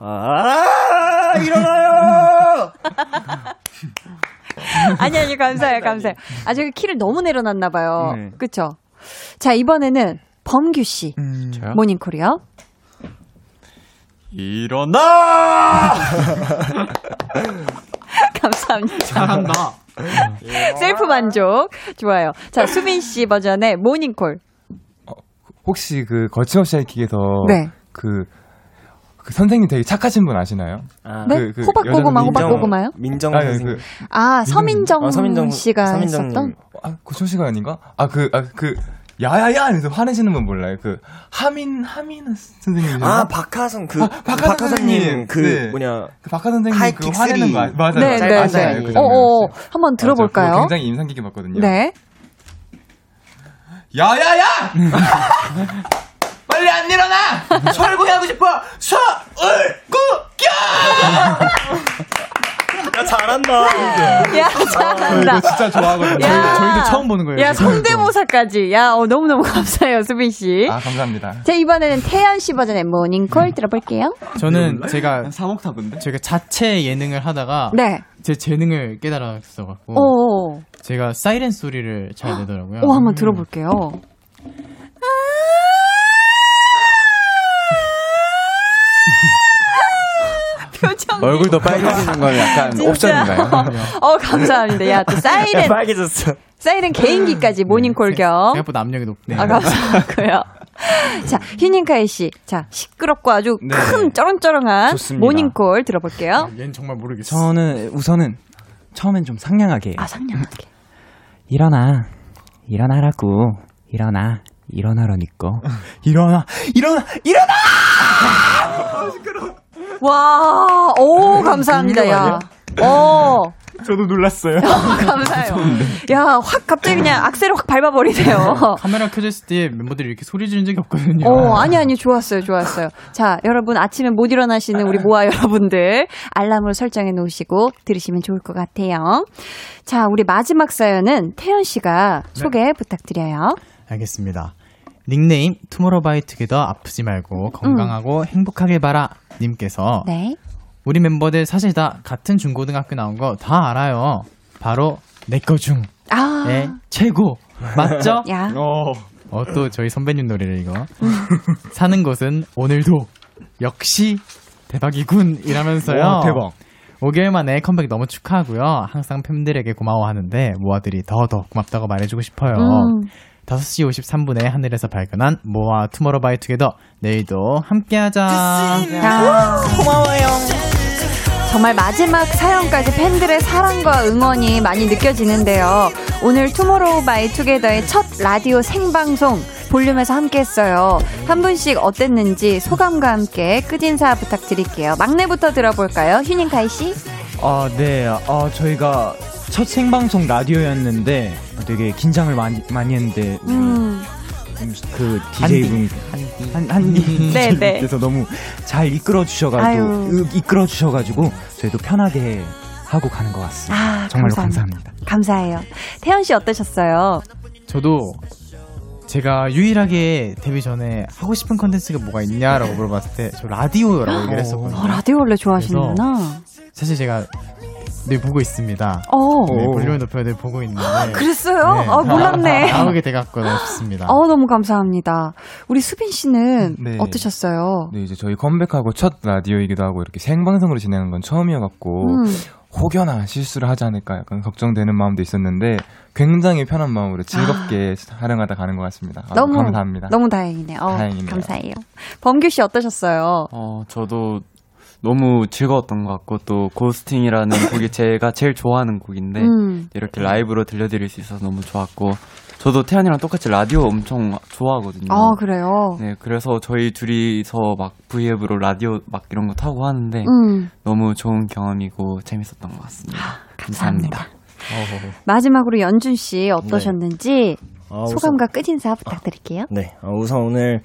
아, 일어나요! [LAUGHS] 아니 아니 감사해요 감사해요. 아 저기 키를 너무 내려놨나 봐요. 네. 그쵸? 자 이번에는 범규 씨 저요? 모닝콜이요. 일어나! [LAUGHS] 감사합니다. 잘한다. [LAUGHS] 셀프 만족 좋아요. 자 수빈 씨 버전의 모닝콜. 혹시 그 거침없이 하이킥에서 네. 그, 그 선생님 되게 착하신 분 아시나요? 아, 네? 그- 그 호박 여자분 고구마 호박 민정- 고구마요? 민정 아, 선생님. 그, 아 서민정, 아, 서민정 씨가 서민정 했었던. 아, 고청 씨가 아닌가? 아, 그, 아, 그, 야야야! 하면서 화내시는 분 몰라요? 그, 하민, 하민 선생님. 아, 박하선, 그, 아, 박하 박하선님, 선생님. 그, 네. 뭐냐. 그 박하 선생님 그 하이킥 화내는. 거 아- 맞아요. 네, 네, 네, 아시나요? 네. 그 장면. 어어 한번 아, 저 들어볼까요? 그거 굉장히 인상 깊게 봤거든요. 네. 야야야! [LAUGHS] 빨리 안 일어나! 설구 하고 싶어! 설구겨! 야, 잘한다. 야 잘한다. 진짜 좋아하거든요. 야. 저희 도 처음 보는 거예요. 야. 성대모사까지. 야 어, 너무 너무 감사해요 수빈 씨. 아, 감사합니다. 자 이번에는 태연 씨 버전의 모닝콜 들어볼게요. 저는 제가 3옥타브인데? 제가 자체 예능을 하다가 네. 제 재능을 깨달았어갖고 오. 제가 사이렌 소리를 잘 내더라고요. 오 한번 들어볼게요. 표 얼굴도 빨개지는 건 약간. 옵션인가요? [LAUGHS] 어 감사합니다. 야 또 사이렌 빨개졌어. 사이렌 개인기까지 모닝콜 겸. 생각보다 압력이 높네요. 아, 감사하고요. [LAUGHS] 자, 휴닝카이 씨. 자, 시끄럽고 아주 네. 큰 쩌렁쩌렁한 좋습니다. 모닝콜 들어볼게요. 얘는 정말 모르겠어. 저는 우선은 처음엔 좀 상냥하게 아, 상냥하게. [LAUGHS] 일어나 일어나라고 일어나 일어나라니까 일어나 일어나 일어나 와, 오, 감사합니다, 야. 오, [LAUGHS] 저도 놀랐어요 감사해요. 야, 확 갑자기 그냥 악셀을 확 밟아버리네요. [LAUGHS] 카메라 켜져 있을 때 멤버들이 이렇게 소리 지른 적이 없거든요. 어, 아니, 아니, 좋았어요, 좋았어요. 자, 여러분, 아침에 못 일어나시는 우리 모아 여러분들, 알람을 설정해 놓으시고 들으시면 좋을 것 같아요. 자, 우리 마지막 사연은 태연 씨가 소개 부탁드려요. 알겠습니다. 닉네임 투모로우바이투게더 아프지 말고 건강하고 행복하길 바라 님께서 네. 우리 멤버들 사실 다 같은 중고등학교 나온 거 다 알아요. 바로 내꺼 중의 아, 최고 맞죠? 야. 어또 저희 선배님 노래를 이거 사는 곳은 오늘도 역시 대박이군 이라면서요. 와, 대박 5개월 만에 컴백 너무 축하하고요. 항상 팬들에게 고마워하는데 모아들이 더더 고맙다고 말해주고 싶어요. 음. 5시 53분에 하늘에서 발견한 모아 투모로우바이 투게더 내일도 함께하자. 정말 마지막 사연까지 팬들의 사랑과 응원이 많이 느껴지는데요. 오늘 투모로우 바이 투게더의 첫 라디오 생방송 볼륨에서 함께 했어요. 한 분씩 어땠는지 소감과 함께 끝인사 부탁드릴게요. 막내부터 들어볼까요? 휴닝카이 씨? 아, 네. 아, 저희가 첫 생방송 라디오였는데 되게 긴장을 많이, 많이 했는데 우리 음, 그 DJ분 한, 한디 네, 네. 너무 잘 이끌어. 주셔가지고 이끌어 주셔가지고 저희도 편하게 하고 가는 것 같습니다. 아, 정말로 감사합니다. 감사합니다. 감사해요. 태연 씨 어떠셨어요? 저도 제가 유일하게 데뷔 전에 하고 싶은 컨텐츠가 뭐가 있냐라고 물어봤을 때 저 라디오라고 얘기를 했었거든요. 어, 라디오 원래 좋아하시는구나. 사실 제가 늘 보고 있습니다. 어, 네, 볼륨을 높여 늘 보고 있는데. 그랬어요? 네. 아, 몰랐네. 나오게 돼갖고 너무 좋습니다. 어, 너무 감사합니다. 우리 수빈 씨는 네. 어떠셨어요? 네, 이제 저희 컴백하고 첫 라디오이기도 하고 이렇게 생방송으로 진행한 건 처음이어갖고 음. 혹여나 실수를 하지 않을까 약간 걱정되는 마음도 있었는데 굉장히 편한 마음으로 즐겁게 촬영하다 가는 것 같습니다. 아, 너무 감사합니다. 너무 다행이네요. 어, 다행이네요. 감사해요. 범규 씨 어떠셨어요? 어, 저도 너무 즐거웠던 것 같고 또 고스팅이라는 [LAUGHS] 곡이 제가 제일 좋아하는 곡인데 음. 이렇게 라이브로 들려드릴 수 있어서 너무 좋았고 저도 태연이랑 똑같이 라디오 엄청 좋아하거든요. 아 그래요. 네, 그래서 저희 둘이서 막 V앱으로 라디오 막 이런 거 타고 하는데 음. 너무 좋은 경험이고 재밌었던 것 같습니다. 감사합니다. 감사합니다. 마지막으로 연준 씨 어떠셨는지. 아, 소감과 끝인사 부탁드릴게요. 네, 어, 우선 오늘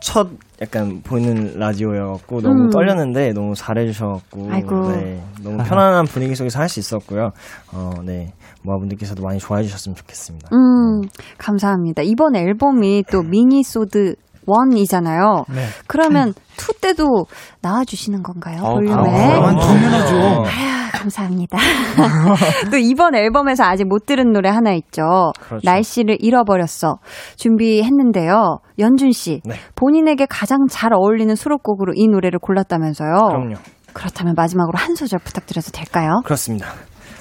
첫 약간 보이는 라디오여갖고 너무 음. 떨렸는데 너무 잘해주셔갖고. 네, 너무 편안한 분위기 속에서 할 수 있었고요. 어, 네, 모아분들께서도 많이 좋아해 주셨으면 좋겠습니다. 음, 감사합니다. 이번 앨범이 또 미니소드 1이잖아요. 네. 그러면 2 때도 나와주시는 건가요? 어, 볼륨에? 그럼. 당연하죠. 아유, 감사합니다. [LAUGHS] 또 이번 앨범에서 아직 못 들은 노래 하나 있죠. 그렇죠. 날씨를 잃어버렸어. 준비했는데요. 연준 씨, 네. 본인에게 가장 잘 어울리는 수록곡으로 이 노래를 골랐다면서요. 그럼요. 그렇다면 마지막으로 한 소절 부탁드려도 될까요? 그렇습니다.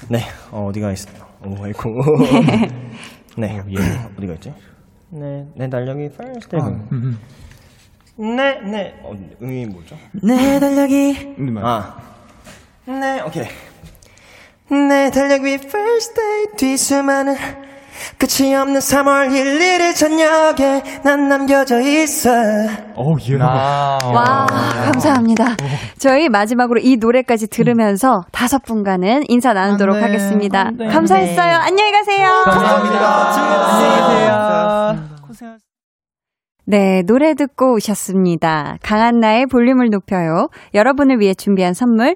네, 어, 어디가 있어요? 오, 아이고. 네, 어디가 있지? 네, 내 달력이 first day. 네, 네, 어, 음이 뭐죠? 내 달력이 아, 네, 오케이. 내 달력 위 first day 뒤수많은 끝이 없는 3월 1일의 저녁에 난 남겨져 있어. 오, 예. 와, 감사합니다. 저희 마지막으로 이 노래까지 들으면서 다섯 분과는 인사 나누도록 안 돼, 하겠습니다. 안 돼. 감사했어요. 안녕히 가세요. 네, 노래 듣고 오셨습니다. 강한나의 볼륨을 높여요. 여러분을 위해 준비한 선물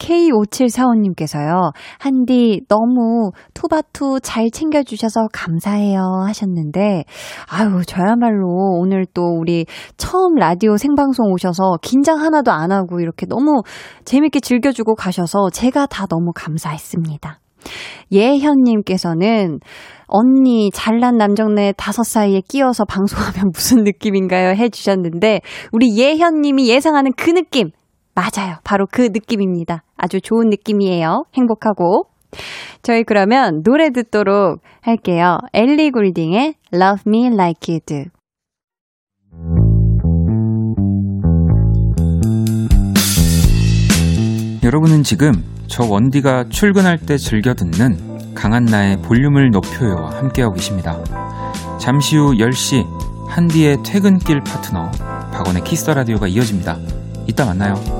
K5745님께서요, 한디 너무 투바투 잘 챙겨주셔서 감사해요 하셨는데, 아유, 저야말로 오늘 또 우리 처음 라디오 생방송 오셔서 긴장 하나도 안 하고 이렇게 너무 재밌게 즐겨주고 가셔서 제가 다 너무 감사했습니다. 예현님께서는 언니 잘난 남정네 다섯 사이에 끼어서 방송하면 무슨 느낌인가요? 해주셨는데 우리 예현님이 예상하는 그 느낌 맞아요. 바로 그 느낌입니다. 아주 좋은 느낌이에요. 행복하고 저희 그러면 노래 듣도록 할게요. 엘리 굴딩의 Love Me Like You Do. 여러분은 지금 저 원디가 출근할 때 즐겨 듣는 강한나의 볼륨을 높여요와 함께하고 계십니다. 잠시 후 10시 한디의 퇴근길 파트너 박원의 키스 더 라디오가 이어집니다. 이따 만나요.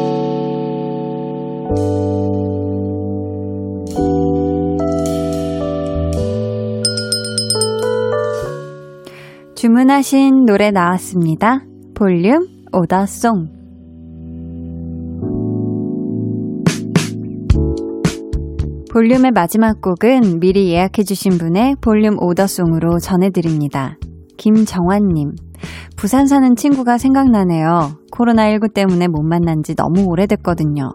주문하신 노래 나왔습니다. 볼륨 오더송. 볼륨의 마지막 곡은 미리 예약해주신 분의 볼륨 오더송으로 전해드립니다. 김정환님. 부산 사는 친구가 생각나네요. 코로나19 때문에 못 만난 지 너무 오래됐거든요.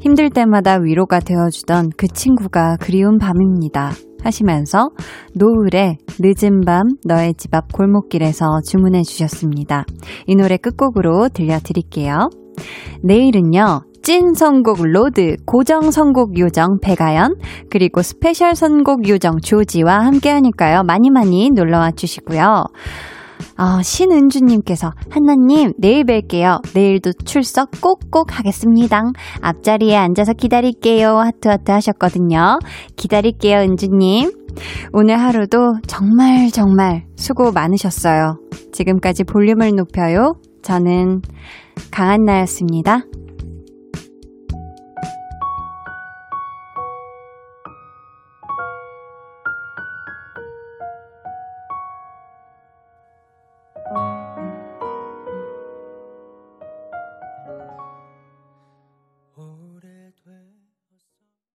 힘들 때마다 위로가 되어주던 그 친구가 그리운 밤입니다. 하시면서 노을의 늦은 밤 너의 집 앞 골목길에서 주문해 주셨습니다. 이 노래 끝곡으로 들려드릴게요. 내일은요. 찐 선곡 로드, 고정 선곡 요정 백아연, 그리고 special 선곡 요정 조지와 함께 하니까요. 많이 많이 놀러와 주시고요. 어, 신은주님께서 한나님 내일 뵐게요. 내일도 출석 꼭꼭 하겠습니다. 앞자리에 앉아서 기다릴게요. 하트하트 하셨거든요. 기다릴게요, 은주님. 오늘 하루도 정말 정말 수고 많으셨어요. 지금까지 볼륨을 높여요. 저는 강한나였습니다.